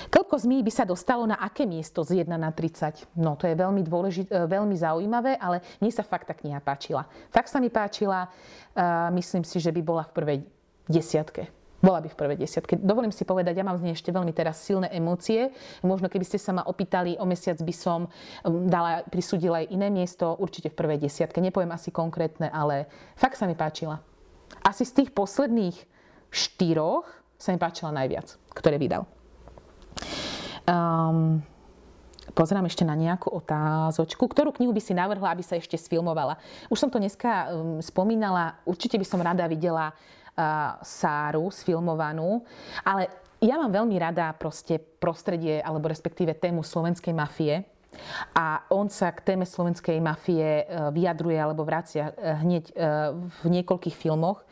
Koľko zmí by sa dostalo na aké miesto z 1 na 30? No to je veľmi, dôležit, eh, veľmi zaujímavé, ale mne sa fakt tá kniha páčila. Fakt sa mi páčila, uh, myslím si, že by bola v prvej desiatke. Bola by v prvej desiatke. Dovolím si povedať, ja mám z nej ešte veľmi teraz silné emócie. Možno keby ste sa ma opýtali o mesiac, by som dala, prisudila aj iné miesto, určite v prvej desiatke. Nepoviem asi konkrétne, ale fakt sa mi páčila asi z tých posledných štyroch sa mi páčila najviac, ktoré vydal. Um, pozerám ešte na nejakú otázočku. Ktorú knihu by si navrhla, aby sa ešte sfilmovala? Už som to dneska um, spomínala, určite by som rada videla uh, Sáru sfilmovanú, ale ja mám veľmi rada proste prostredie, alebo respektíve tému slovenskej mafie a on sa k téme slovenskej mafie e, vyjadruje alebo vracia e, hneď e, v niekoľkých filmoch.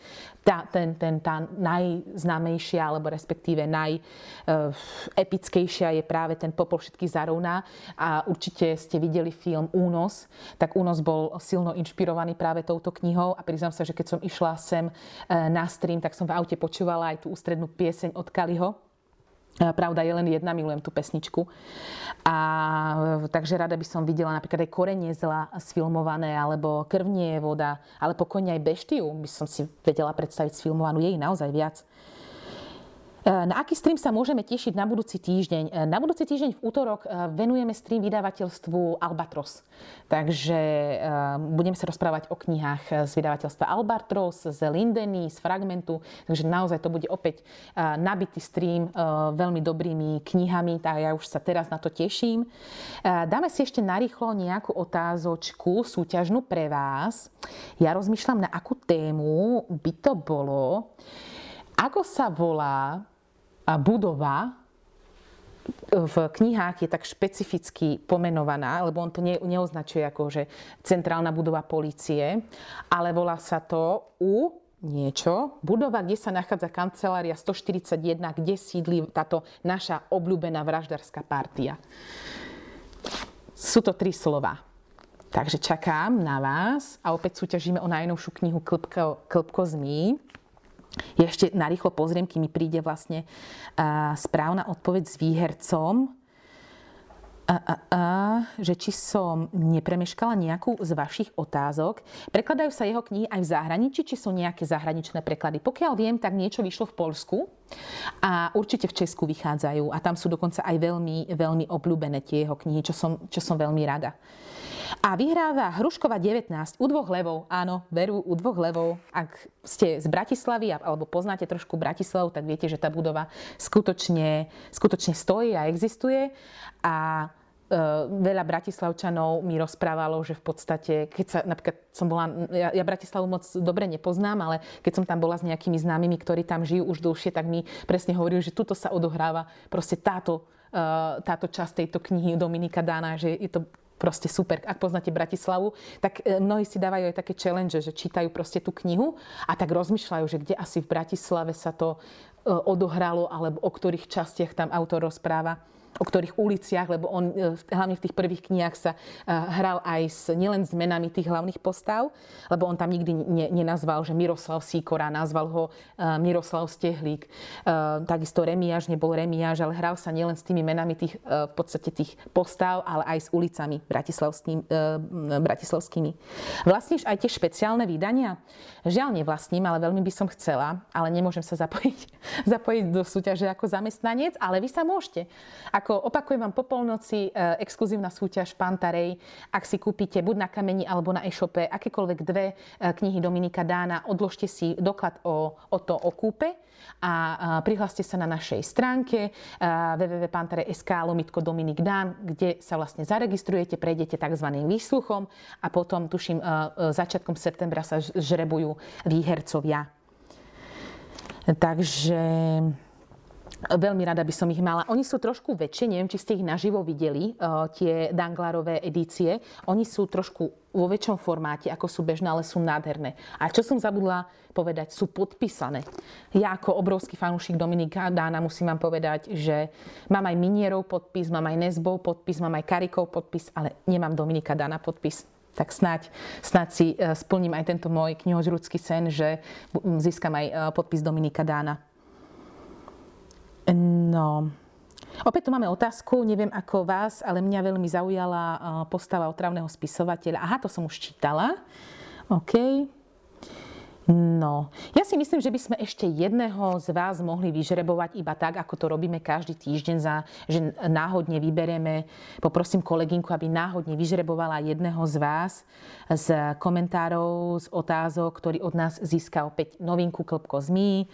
Tá, ten, ten, tá najznámejšia, alebo respektíve najepickejšia je práve ten Popol všetkých zarovná. A určite ste videli film Únos, tak Únos bol silno inšpirovaný práve touto knihou a priznám sa, že keď som išla sem na stream, tak som v aute počúvala aj tú ústrednú pieseň od Kaliho Pravda je len jedna, milujem tú pesničku. A, takže rada by som videla napríklad aj Korenie zla sfilmované, alebo Krvnie voda, ale pokojne aj Beštiu by som si vedela predstaviť sfilmovanú. Je ich naozaj viac. E, na aký stream sa môžeme tešiť na budúci týždeň? E, na budúci týždeň v útorok e, venujeme stream vydavateľstvu Albatros. Takže budeme sa rozprávať o knihách z vydavateľstva Albatros, z Lindeny, z Fragmentu. Takže naozaj to bude opäť nabitý stream veľmi dobrými knihami. Tak ja už sa teraz na to teším. Dáme si ešte narýchlo nejakú otázočku súťažnú pre vás. Ja rozmýšľam, na akú tému by to bolo. Ako sa volá budova v knihách je tak špecificky pomenovaná, lebo on to ne, neoznačuje ako že centrálna budova policie, ale volá sa to U niečo, budova, kde sa nachádza kancelária 141, kde sídli táto naša obľúbená vraždárska partia. Sú to tri slova. Takže čakám na vás a opäť súťažíme o najnovšiu knihu Klpko, Klpko zmí. Ja ešte narýchlo pozriem, kým mi príde vlastne správna odpoveď s výhercom. A, a, a, že či som nepremeškala nejakú z vašich otázok. Prekladajú sa jeho knihy aj v zahraničí, či sú nejaké zahraničné preklady. Pokiaľ viem, tak niečo vyšlo v Polsku a určite v Česku vychádzajú a tam sú dokonca aj veľmi, veľmi obľúbené tie jeho knihy, čo som, čo som veľmi rada. A vyhráva Hruškova 19 u dvoch levov. Áno, veru u dvoch levov. Ak ste z Bratislavy alebo poznáte trošku Bratislavu, tak viete, že tá budova skutočne, skutočne stojí a existuje. A e, veľa Bratislavčanov mi rozprávalo, že v podstate, keď sa napríklad som bola, ja, ja Bratislavu moc dobre nepoznám, ale keď som tam bola s nejakými známymi, ktorí tam žijú už dlhšie, tak mi presne hovorili, že tuto sa odohráva proste táto, e, táto časť tejto knihy Dominika Dána, že je to proste super. Ak poznáte Bratislavu, tak e, mnohí si dávajú aj také challenge, že čítajú proste tú knihu a tak rozmýšľajú, že kde asi v Bratislave sa to e, odohralo alebo o ktorých častiach tam autor rozpráva. O ktorých uliciach, lebo on e, hlavne v tých prvých knihách sa e, hral aj s, nielen s menami tých hlavných postav, lebo on tam nikdy ne, nenazval, že Miroslav Síkora, nazval ho e, Miroslav Stehlík. Takisto Remiáš nebol Remiáš, ale hral sa nielen s tými menami tých, v podstate tých postav, ale aj s ulicami bratislavskými. Vlastníš aj tie špeciálne vydania? Žiaľ nevlastním, ale veľmi by som chcela, ale nemôžem sa zapojiť, *laughs* zapojiť do súťaže ako zamestnanec, ale vy sa môžete. Ako opakujem vám po polnoci, e, exkluzívna súťaž Pantarej, ak si kúpite buď na kameni alebo na e-shope akékoľvek dve e, knihy Dominika Dána, odložte si doklad o, o to o kúpe a prihláste sa na našej stránke e, www.pantare.sk lomitko Dominik Dán, kde sa vlastne zaregistrujete, prejdete tzv. výsluchom a potom, tuším, začiatkom septembra sa žrebujú výhercovia. Takže Veľmi rada by som ich mala. Oni sú trošku väčšie, neviem, či ste ich naživo videli, uh, tie Danglarové edície. Oni sú trošku vo väčšom formáte, ako sú bežné, ale sú nádherné. A čo som zabudla povedať, sú podpísané. Ja ako obrovský fanúšik Dominika Dána musím vám povedať, že mám aj Minierov podpis, mám aj Nesbov podpis, mám aj Karikov podpis, ale nemám Dominika Dána podpis tak snáď, snáď si uh, splním aj tento môj knihožrúcky sen, že získam aj uh, podpis Dominika Dána. No, Opäť tu máme otázku, neviem ako vás, ale mňa veľmi zaujala postava otravného spisovateľa. Aha, to som už čítala. OK. No, ja si myslím, že by sme ešte jedného z vás mohli vyžrebovať iba tak, ako to robíme každý týždeň, za, že náhodne vybereme, poprosím kolegynku, aby náhodne vyžrebovala jedného z vás z komentárov, z otázok, ktorý od nás získa opäť novinku Klopko zmí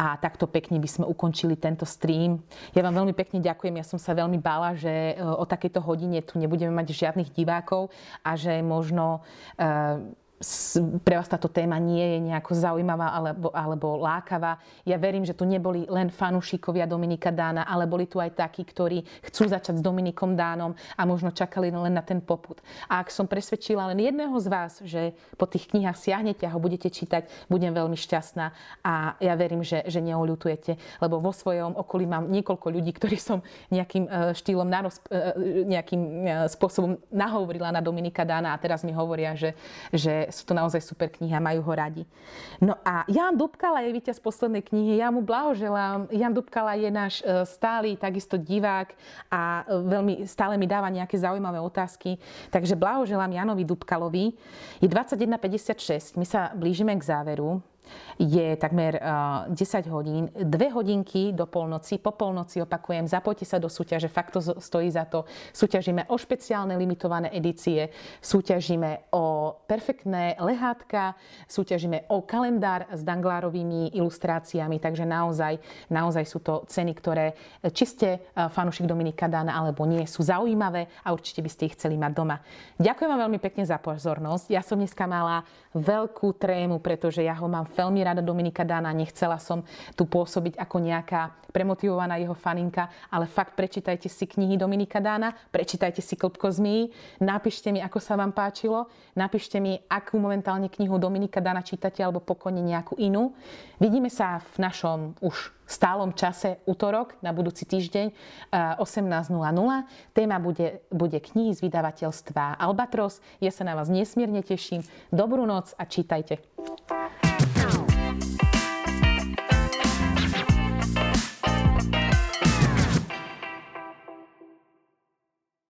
a takto pekne by sme ukončili tento stream. Ja vám veľmi pekne ďakujem. Ja som sa veľmi bála, že e, o takejto hodine tu nebudeme mať žiadnych divákov a že možno uh, pre vás táto téma nie je nejako zaujímavá alebo, alebo lákavá. Ja verím, že tu neboli len fanúšikovia Dominika Dána, ale boli tu aj takí, ktorí chcú začať s Dominikom Dánom a možno čakali len na ten poput. A ak som presvedčila len jedného z vás, že po tých knihách siahnete a ho budete čítať, budem veľmi šťastná a ja verím, že, že neoľutujete, lebo vo svojom okolí mám niekoľko ľudí, ktorí som nejakým e, štýlom, naroz, e, nejakým e, spôsobom nahovorila na Dominika Dána a teraz mi hovoria, že, že sú to naozaj super knihy a majú ho radi. No a Jan Dubkala je víťaz poslednej knihy, ja mu blahoželám. Jan Dubkala je náš e, stály takisto divák a e, veľmi stále mi dáva nejaké zaujímavé otázky. Takže blahoželám Janovi Dubkalovi. Je 21.56, my sa blížime k záveru je takmer 10 hodín, dve hodinky do polnoci. Po polnoci opakujem, zapojte sa do súťaže, fakt to stojí za to. Súťažíme o špeciálne limitované edície, súťažíme o perfektné lehátka, súťažíme o kalendár s danglárovými ilustráciami, takže naozaj, naozaj sú to ceny, ktoré či ste fanúšik Dominika Dana alebo nie, sú zaujímavé a určite by ste ich chceli mať doma. Ďakujem vám veľmi pekne za pozornosť. Ja som dneska mala veľkú trému, pretože ja ho mám veľmi rada Dominika Dána, nechcela som tu pôsobiť ako nejaká premotivovaná jeho faninka, ale fakt prečítajte si knihy Dominika Dána, prečítajte si Klopko zmí, napíšte mi, ako sa vám páčilo, napíšte mi, akú momentálne knihu Dominika Dána čítate alebo pokojne nejakú inú. Vidíme sa v našom už stálom čase útorok na budúci týždeň 18.00. Eh, Téma bude, bude knihy z vydavateľstva Albatros. Ja sa na vás nesmierne teším. Dobrú noc a čítajte.